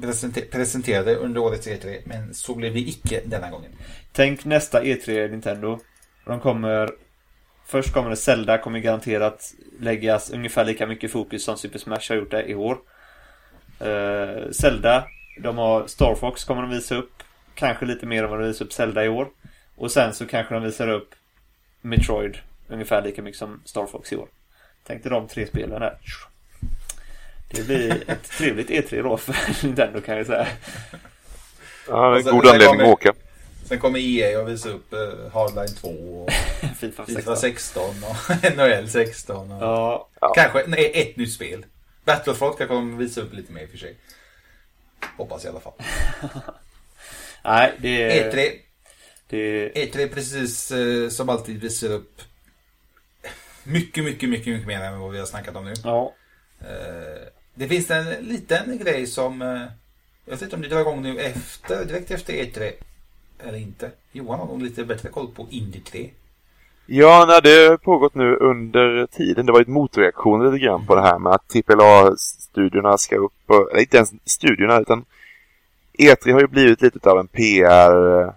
presente- presentera det under årets E3. Men så blev det icke denna gången. Tänk nästa E3 Nintendo. De kommer Först kommer det Zelda kommer garanterat läggas ungefär lika mycket fokus som Super Smash har gjort det i år. Uh, Zelda, de har Star Fox kommer de visa upp. Kanske lite mer än vad de visar upp Zelda i år. Och sen så kanske de visar upp Metroid ungefär lika mycket som Star Fox i år. Tänk dig de tre spelen där. Det blir ett trevligt E3 då för (laughs) Nintendo kan jag säga. Ja, god anledning att åka. Sen kommer EA och visa upp eh, Hardline 2 och (laughs) Fifa FIFA 16. 16 och (laughs) NHL 16. Och Ja. Kanske nej, ett nytt spel. Battlefront kanske de visar upp lite mer i och för sig. Hoppas i alla fall. (laughs) nej det är... E3, Det, E3 precis eh, som alltid visar upp mycket, mycket, mycket, mycket mer än vad vi har snackat om nu. ja, Eh, det finns en liten grej som Jag vet inte om det drar igång nu efter, direkt efter E3. Eller inte. Johan har nog lite bättre koll på Indie 3. Ja, nej, det har pågått nu under tiden. Det var varit motreaktion lite grann på det här med att AAA-studiorna ska upp. Och, eller inte ens studiorna, utan E3 har ju blivit lite av en PR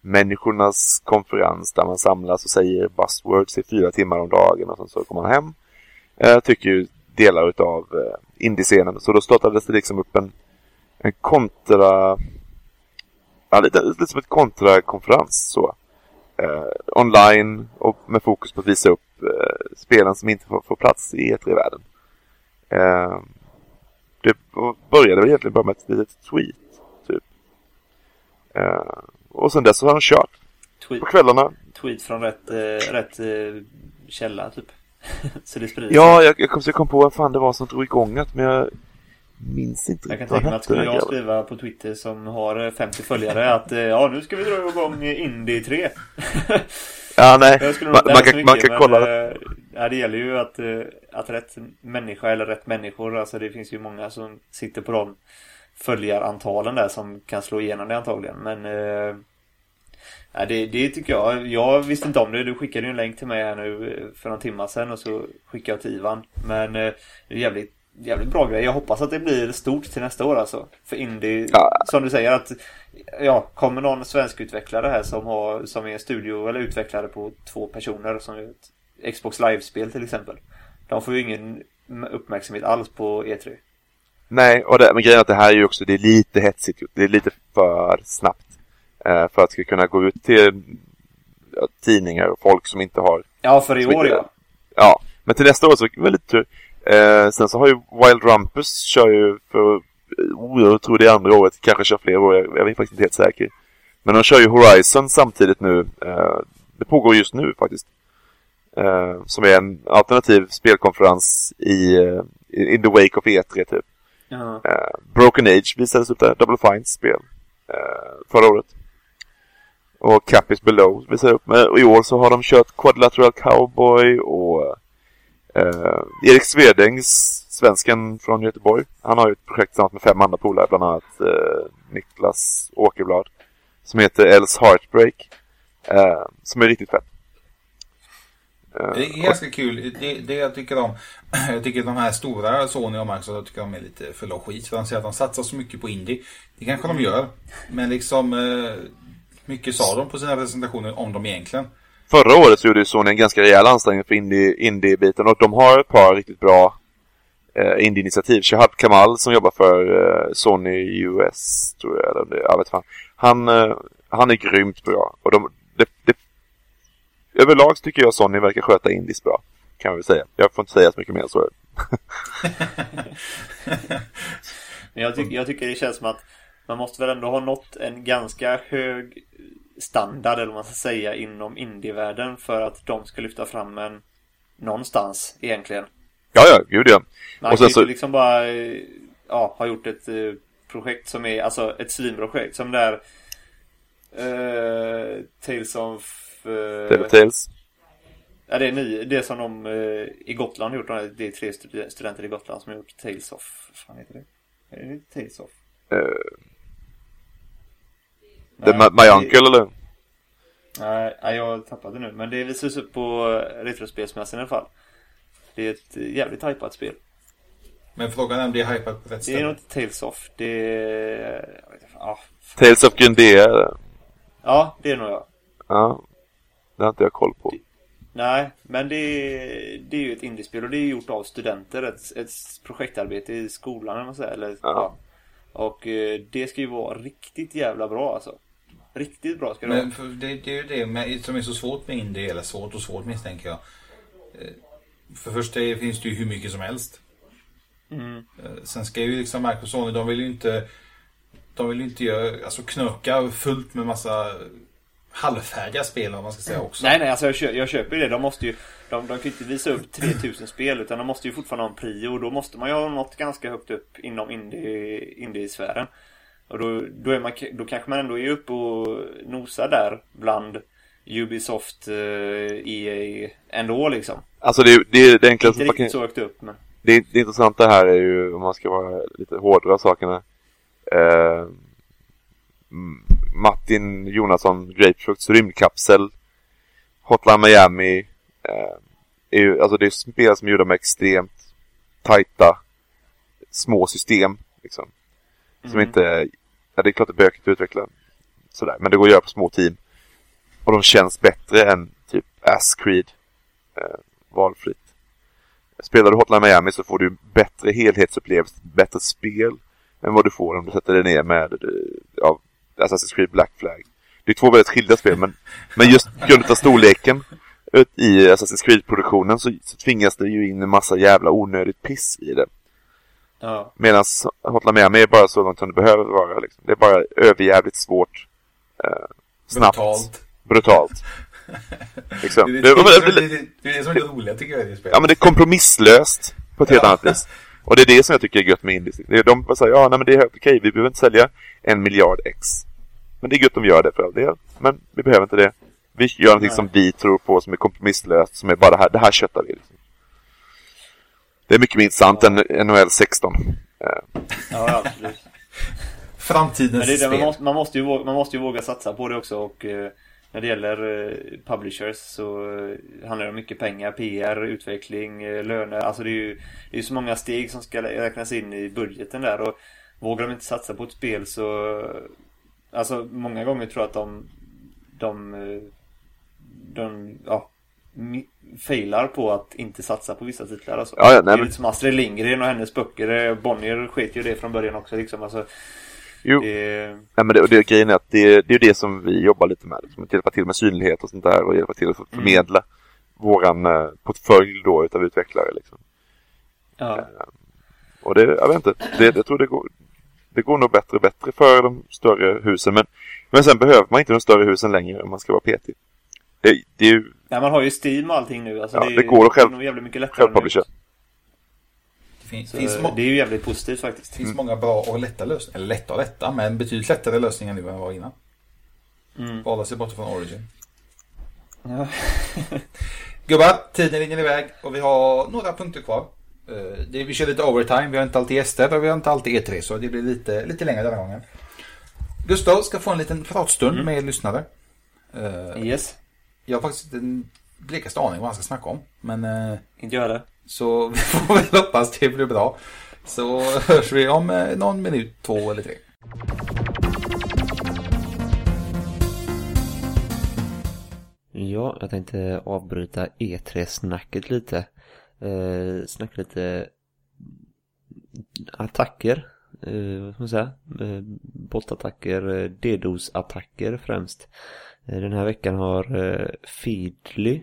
människornas konferens där man samlas och säger buzzwords i fyra timmar om dagen och sen så kommer man hem. Eh, tycker ju delar utav eh, indiescenen. Så då startades det liksom upp en, en kontra... Ja, lite, lite som ett kontrakonferens så. Eh, online och med fokus på att visa upp eh, spelen som inte får, får plats i E3-världen. Eh, det började väl egentligen bara med ett litet tweet, typ. Eh, och sen dess har han kört. Tweet, på kvällarna. Tweet från rätt, eh, rätt eh, källa, typ. (laughs) så det sprids. Ja, jag, jag kom, jag kom på vad fan det var som drog igång det, men jag minns inte Jag kan tänka mig att skulle jag skriva på Twitter som har 50 följare att eh, ja, nu ska vi dra igång Indie 3. ja, nej. Man, man, kan, mycket, man kan kolla. Men, eh, ja, det gäller ju att, eh, att rätt människa eller rätt människor, alltså det finns ju många som sitter på de följarantalen där som kan slå igenom det antagligen. Men Ja, det, det tycker jag. Jag visste inte om det. Du skickade ju en länk till mig här nu för någon timme sedan och så skickade jag till Ivan. Men det är jävligt jävligt bra grej. Jag hoppas att det blir stort till nästa år alltså. För Indie, ja. som du säger att ja, kommer någon svensk utvecklare här som, har, som är studio eller utvecklare på två personer som gör ett Xbox Live-spel till exempel. De får ju ingen uppmärksamhet alls på E3. Nej, och det, men grejen är att det här är ju också, det är lite hetsigt Det är lite för snabbt. Eh, för att ska kunna gå ut till ja, tidningar och folk som inte har... Ja, för i år ja. Ja, men till nästa år så är det väldigt tur. Eh, sen så har ju Wild Rumpus kör ju för, oh, jag tror det är andra året, kanske kör fler år, jag, jag är faktiskt inte helt säker. Men de kör ju Horizon samtidigt nu. Eh, det pågår just nu faktiskt. Eh, som är en alternativ spelkonferens i uh, in the wake of E3 typ. -huh. uh, Broken Age visades upp där, Double Fines spel uh, förra året. Och Cap is Below visade upp. Och i år så har de kört Quadrilateral Cowboy och Eh, Erik Svedängs, svensken från Göteborg, han har ju ett projekt tillsammans med fem andra polare, bland annat eh, Niklas Åkerblad, som heter Else Heartbreak, eh, som är riktigt fett. Eh, det är ganska kul. Det, det jag tycker om, (clears throat) jag tycker de här stora Sony och Microsoft, jag tycker de är lite för skit. För de säger att de satsar så mycket på indie. Det kanske de gör. Men liksom, eh, mycket sa de på sina presentationer om dem egentligen. Förra året så gjorde Sony en ganska rejäl ansträngning för indie-biten och de har ett par riktigt bra eh, indie-initiativ. Shahab Kamal som jobbar för eh, Sony US, tror jag, eller jag vet fan. Han, eh, han är grymt bra. Och de, de, de, överlag tycker jag Sony verkar sköta indies bra. Kan vi väl säga. Jag får inte säga så mycket mer så. (laughs) jag, tycker, jag tycker det känns som att man måste väl ändå ha nått en ganska hög standard eller vad man ska säga inom indievärlden för att de ska lyfta fram en någonstans egentligen. Ja, ja, gud ja. Man och sen så... liksom bara ja, ha gjort ett uh, projekt som är alltså ett svinprojekt som där uh, Tales of uh, Tales. Ja, det är ny, det som de uh, i Gotland har gjort. Det är tre studenter i Gotland som har gjort Tales of, vad fan heter det? Är det Tales of? Uh, The Nej, My Uncle eller? Nej, jag tappade nu. Men det visas upp på Retrospelsmässan i alla fall. Det är ett jävligt hypat spel. Men frågan är om det är hypat på rätt ställe. Det är nog inte Tales of. Det är... Ah, Tales of Gundea Ja, det är nog jag. Ja. Det har inte jag koll på. Det... Nej, men det är, det är ju ett indiespel och det är gjort av studenter. Ett, ett projektarbete i skolan eller man säger. Eller, ja. ja. Och eh, det ska ju vara riktigt jävla bra alltså. Riktigt bra ska det Men vara. Det, det är ju det med, som är så svårt med indie, eller svårt och svårt misstänker jag. Eh, för först det finns det ju hur mycket som helst. Mm. Eh, sen ska ju liksom Microsoft, Sony, de vill ju inte de vill ju inte göra, alltså knöka fullt med massa halvfärdiga spel om man ska säga också. Nej, nej, alltså jag, köper, jag köper ju det. De måste ju, de, de kan inte visa upp 3000 spel utan de måste ju fortfarande ha en prio och då måste man ju ha något ganska högt upp inom indie, indie-sfären. Och då, då, är man, då kanske man ändå är uppe och nosar där bland Ubisoft, eh, EA ändå liksom. Alltså det, det, det enklaste... Inte riktigt så högt upp men... Det, det intressanta här är ju, om man ska vara lite hårdare av sakerna. Eh, Martin Jonasson Grapefrukts rymdkapsel. Hotline Miami. Eh, är ju, alltså det är spel som är gjorda med extremt tajta små system. Liksom. Som Mm. inte, ja det är klart det är bökigt att utveckla. Sådär, men det går att göra på små team. Och de känns bättre än typ Ass Creed. Eh, valfritt. Spelar du Hotline Miami så får du bättre helhetsupplevelse, bättre spel än vad du får om du sätter dig ner med eh, ja, Assassin's Creed Black Flag. Det är två väldigt skilda spel men, men just på grund av storleken i Assassin's Creed-produktionen så, så tvingas det ju in en massa jävla onödigt piss i det. Ja. Medan Hotline Miami är bara så långt som det behöver vara. Liksom. Det är bara överjävligt svårt. Eh, snabbt. Brutalt. Brutalt. (laughs) liksom. Det är det, det, det, det, är det som är det roliga tycker jag i det spelet. ja men det är kompromisslöst på ett helt Ja. annat vis. Och det är det som jag tycker är gött med indies. Det är de bara säger, ja nej men det är helt okej, vi behöver inte sälja en miljard ex. Men det är gött om de gör det för all del. Men vi behöver inte det. Vi gör någonting Nej. som vi tror på, som är kompromisslöst, som är bara det här, det här köttar vi. Liksom. Det är mycket mer intressant än NHL 16. Eh, Ja, absolut. (laughs) Framtidens det det, spel. man, måste, man, måste ju våga, man måste ju våga satsa på det också och eh, när det gäller eh, publishers så eh, handlar det om mycket pengar, PR, utveckling, eh, löner. Alltså det är ju det är så många steg som ska räknas in i budgeten där och vågar de inte satsa på ett spel så Alltså många gånger tror jag att de De, eh, de ja, failar på att inte satsa på vissa titlar alltså. Ja, ja, nej, det är lite som Astrid Lindgren och hennes böcker. Eh, Bonnier sket ju det från början också liksom. Alltså, jo, det, nej, men det, det, grejen är att det, det är det som vi jobbar lite med. Liksom, att hjälpa till med synlighet och sånt där och hjälpa till att förmedla våran eh, portfölj då utav utvecklare. Liksom. ja. Och det, jag vet inte, det, jag tror det går, det går nog bättre och bättre för de större husen. Men, men sen behöver man inte de större husen längre om man ska vara petig. Det, det är ju Nej, man har ju Steam och allting nu. Alltså, Ja, det, är- det går att själv- jävligt mycket lättare självpublisha. Det finns, finns, må, det är ju jävligt positivt faktiskt. det finns många bra och lätta lösningar. Eller lätta och lätta, men betydligt lättare lösningar nu än vad innan. Mm. Hålla sig borta från Origin. Ja. (laughs) Gubbar, tiden rinner iväg och vi har några punkter kvar. Eh, Det, vi kör lite overtime, vi har inte alltid gäster och vi har inte alltid E3 så det blir lite, lite längre den här gången. Gustav ska få en liten pratstund med er lyssnare. Eh, Yes. Jag har faktiskt inte en blekaste aning vad han ska snacka om. Men eh, Inte jag det. så (laughs) vi får väl hoppas det blir bra. Så (laughs) hörs vi om eh, någon minut, två eller tre. Ja, jag tänkte avbryta E3-snacket lite. Eh, snacka lite attacker. Eh, vad ska man säga? Eh, bottattacker, eh, DDoS-attacker främst. Eh, den här veckan har eh, Feedly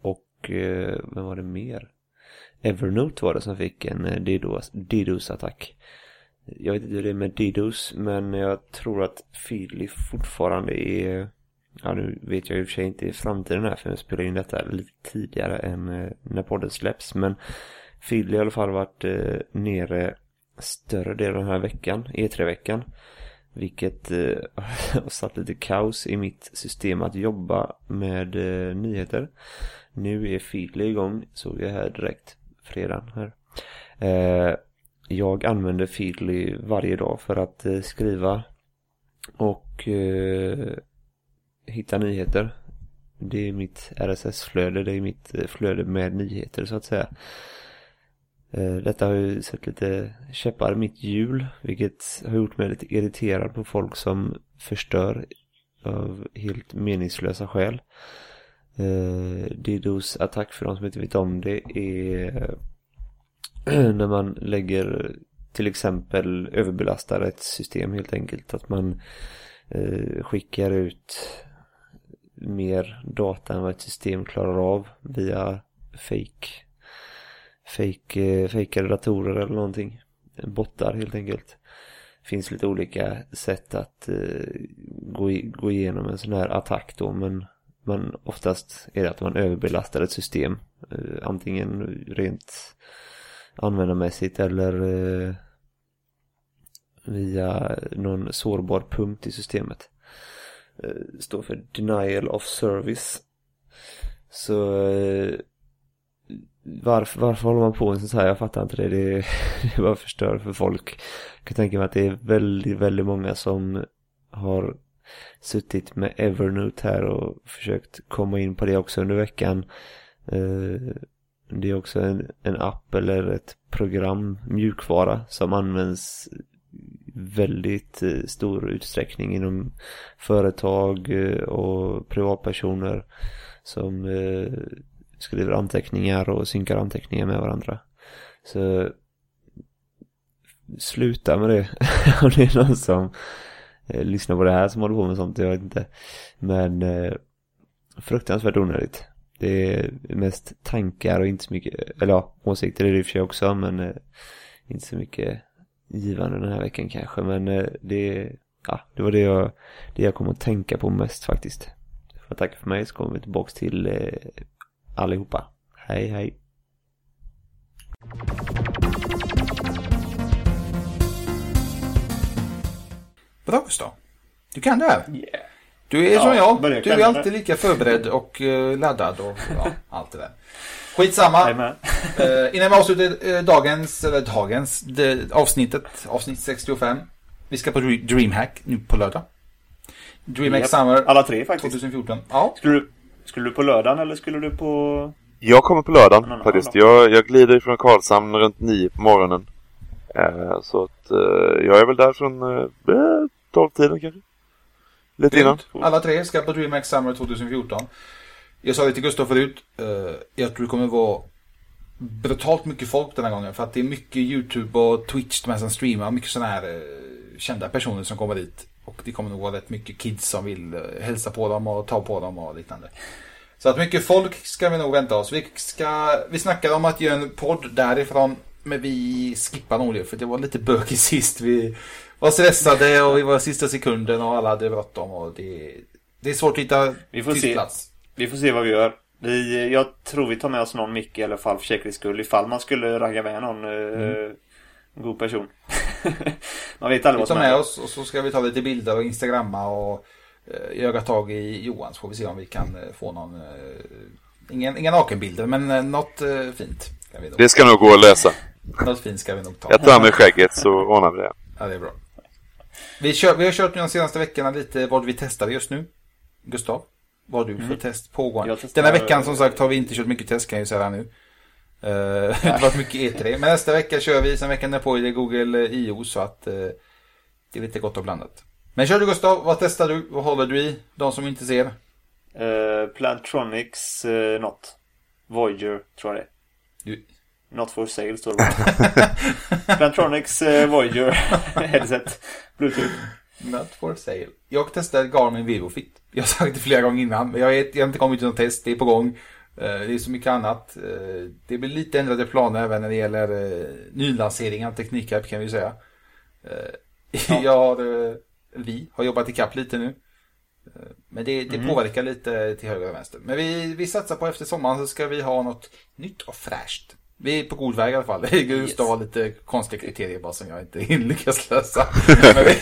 och eh, vem var det mer? Evernote var det som fick en DDoS-attack. Jag vet inte hur det är med DDoS men jag tror att Feedly fortfarande är Ja nu vet jag i och för sig inte i framtiden här för jag spelar in detta lite tidigare än när podden släpps men Feedly har i alla fall varit eh, nere större delen av den här veckan, E3-veckan vilket eh, (laughs) har satt lite kaos i mitt system att jobba med eh, nyheter. Nu är Feedly igång, såg jag här direkt, fredagen här. Eh, jag använder Feedly varje dag för att eh, skriva och eh, hitta nyheter. Det är mitt RSS-flöde, det är mitt eh, flöde med nyheter så att säga. Eh, detta har ju sett lite käppar i mitt hjul, vilket har gjort mig lite irriterad på folk som förstör av helt meningslösa skäl. Eh, Dido's attack, för de som inte vet om det är (clears throat) när man lägger till exempel överbelastar ett system helt enkelt. Att man eh, skickar ut mer data än vad ett system klarar av via fake fake, eh, fejkade datorer eller någonting. Bottar helt enkelt. Finns lite olika sätt att eh, gå, gå igenom en sån här attack då men men oftast är det att man överbelastar ett system. Eh, antingen rent användarmässigt eller via någon sårbar punkt i systemet. Står för denial of service. Så varför, varför håller man på med sånt här? Jag fattar inte det. Det, (laughs) det bara förstör för folk. Jag kan tänka mig att det är väldigt, väldigt många som har suttit med Evernote här och försökt komma in på det också under veckan. Eh, det är också en, en app eller ett program, mjukvara, som används väldigt eh, stor utsträckning inom företag eh, och privatpersoner som skriver anteckningar och synkar anteckningar med varandra. Så sluta med det (laughs) om det är någon som eh, lyssnar på det här som håller på med sånt, jag vet inte. Men eh, fruktansvärt onödigt. Det är mest tankar och inte så mycket, eller ja, åsikter är det i och för sig också, men eh, inte så mycket givande den här veckan kanske. Men eh, det, ja, det var det jag, det jag kom att tänka på mest faktiskt. För att tacka för mig så kommer vi tillbaks till eh, allihopa. Hej hej. Bra Gustav. Du kan det här. Yeah. Du är Ja, som jag. Du är det. alltid lika förberedd och eh, laddad och ja, allt det där. Skitsamma. Uh, (laughs) innan vi avslutar eh, dagens, eller dagens, det, avsnittet, avsnitt 65. Vi ska på Dre- Dreamhack nu på lördag. Dreamhack Japp. Summer Alla tre faktiskt. 2014. Ja, Skulle du, skulle du på lördagen eller skulle du på... Jag kommer på En lördagen faktiskt. Jag, jag glider från Karlshamn runt nio på morgonen. Eh, så att eh, jag är väl där från eh, 12-tiden kanske. Lite innan. Alla tre ska på Dreamhack Summer 2014. Jag sa det till Gustav förut. Uh, jag tror det kommer vara brutalt mycket folk den här gången. För att det är mycket YouTube och Twitch, de här som streamar. Mycket sådana här eh, kända personer som kommer dit. Och det kommer nog vara rätt mycket kids som vill uh, hälsa på dem och ta på dem och liknande. Så att mycket folk ska vi nog vänta oss. Vi, ska, vi snackade om att göra en podd därifrån. Men vi skippar nog det för det var lite bökigt (laughs) sist. Vi var stressade och vi var sista sekunden och alla hade bråttom. Och det, det är svårt att hitta Vi får se. plats. Vi får se vad vi gör. Vi, jag tror vi tar med oss någon mick i alla fall för säkerhets skull. Ifall man skulle ragga med någon eh, god person. (laughs) man vet aldrig Vi vad tar som med händer. oss och så ska vi ta lite bilder och instagramma och eh, öga tag i Johan så får vi se om vi kan eh, få någon, eh, ingen, inga nakenbilder men eh, något eh, fint. Ska vi nog, Det ska nog gå att lösa. Något fint ska vi nog ta. Jag tar med skägget så ordnar vi det. Ja, det är bra. Vi, kör, vi har kört nu de senaste veckorna lite vad vi testar just nu. Gustav, vad du för test pågående? Testar- Denna veckan som sagt har vi inte kört mycket test kan jag ju säga nu. Eh, (laughs) det har varit mycket E3. Men nästa vecka kör vi, sen veckan därpå är det Google eh, I.O. så att eh, det är lite gott och blandat. Men kör du Gustav, vad testar du? Vad håller du i? De som inte ser. Uh, Plantronics uh, Not. Voyager tror jag det är. Du, Not for sale står det bara. (laughs) Plantronics uh, Voyager (laughs) headset. Bluetooth. not for sale. Jag testar Garmin Vivofit. Jag har sagt det flera gånger innan, men jag, vet, jag har inte kommit till något test. Det är på gång. Eh, Det är så mycket annat. Eh, Det blir lite ändrade planer även när det gäller eh, nylansering av Teknikhype kan vi säga. Eh, (laughs) Jag har, eh, vi har jobbat ikapp lite nu. Eh, Men det, det påverkar lite till höger och vänster. Men vi, vi satsar på efter sommaren så ska vi ha något nytt och fräscht. Vi är på god väg i alla fall. (laughs) Gustav har lite konstiga kriterier bara som jag inte (laughs) lyckas lösa. (laughs) Men vi,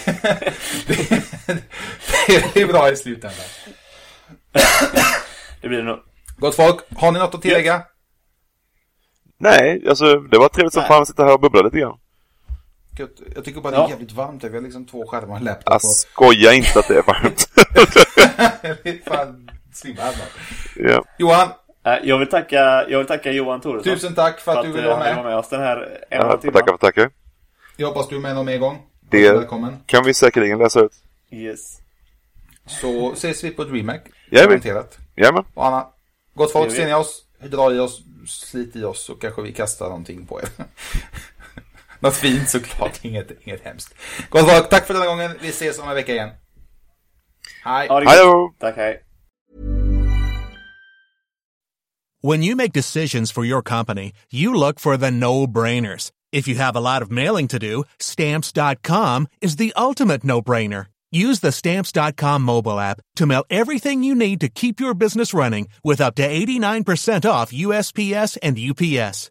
det, det är bra i slutändan. Det blir nog. Gott folk, har ni något att tillägga? Nej, alltså det var trevligt som Nej. fan att sitta här och bubbla lite grann. Gött. Jag tycker bara det är Ja. jävligt varmt. Vi har liksom två skärmar och laptop. Jag skojar inte att det är varmt. (laughs) och... Fan, ja. Johan, Eh, jag, vill tacka, jag vill tacka Johan Thoresson. tusen tack för att du ville eh, vara han med. var med oss den här en och Ja, halv får timmen. tacka, får tacka. Jag hoppas du är med någon mer gång. Det- Välkommen. Kan vi säkerligen läsa ut. Yes. Så ses vi på DreamHack. Jajamän. Garanterat. Jajamän. Och Anna, gott folk, ser ni oss, dra i oss, slit i oss så kanske vi kastar någonting på er. (laughs) Något fint såklart, inget, inget hemskt. Gott folk, tack för den här gången. Vi ses om en vecka igen. Hej. Ha det Hej gött. då! Tack, hej. When you make decisions for your company, you look for the no-brainers. If you have a lot of mailing to do, stamps.com is the ultimate no-brainer. Use the stamps.com mobile app to mail everything you need to keep your business running with up to 89% off USPS and UPS.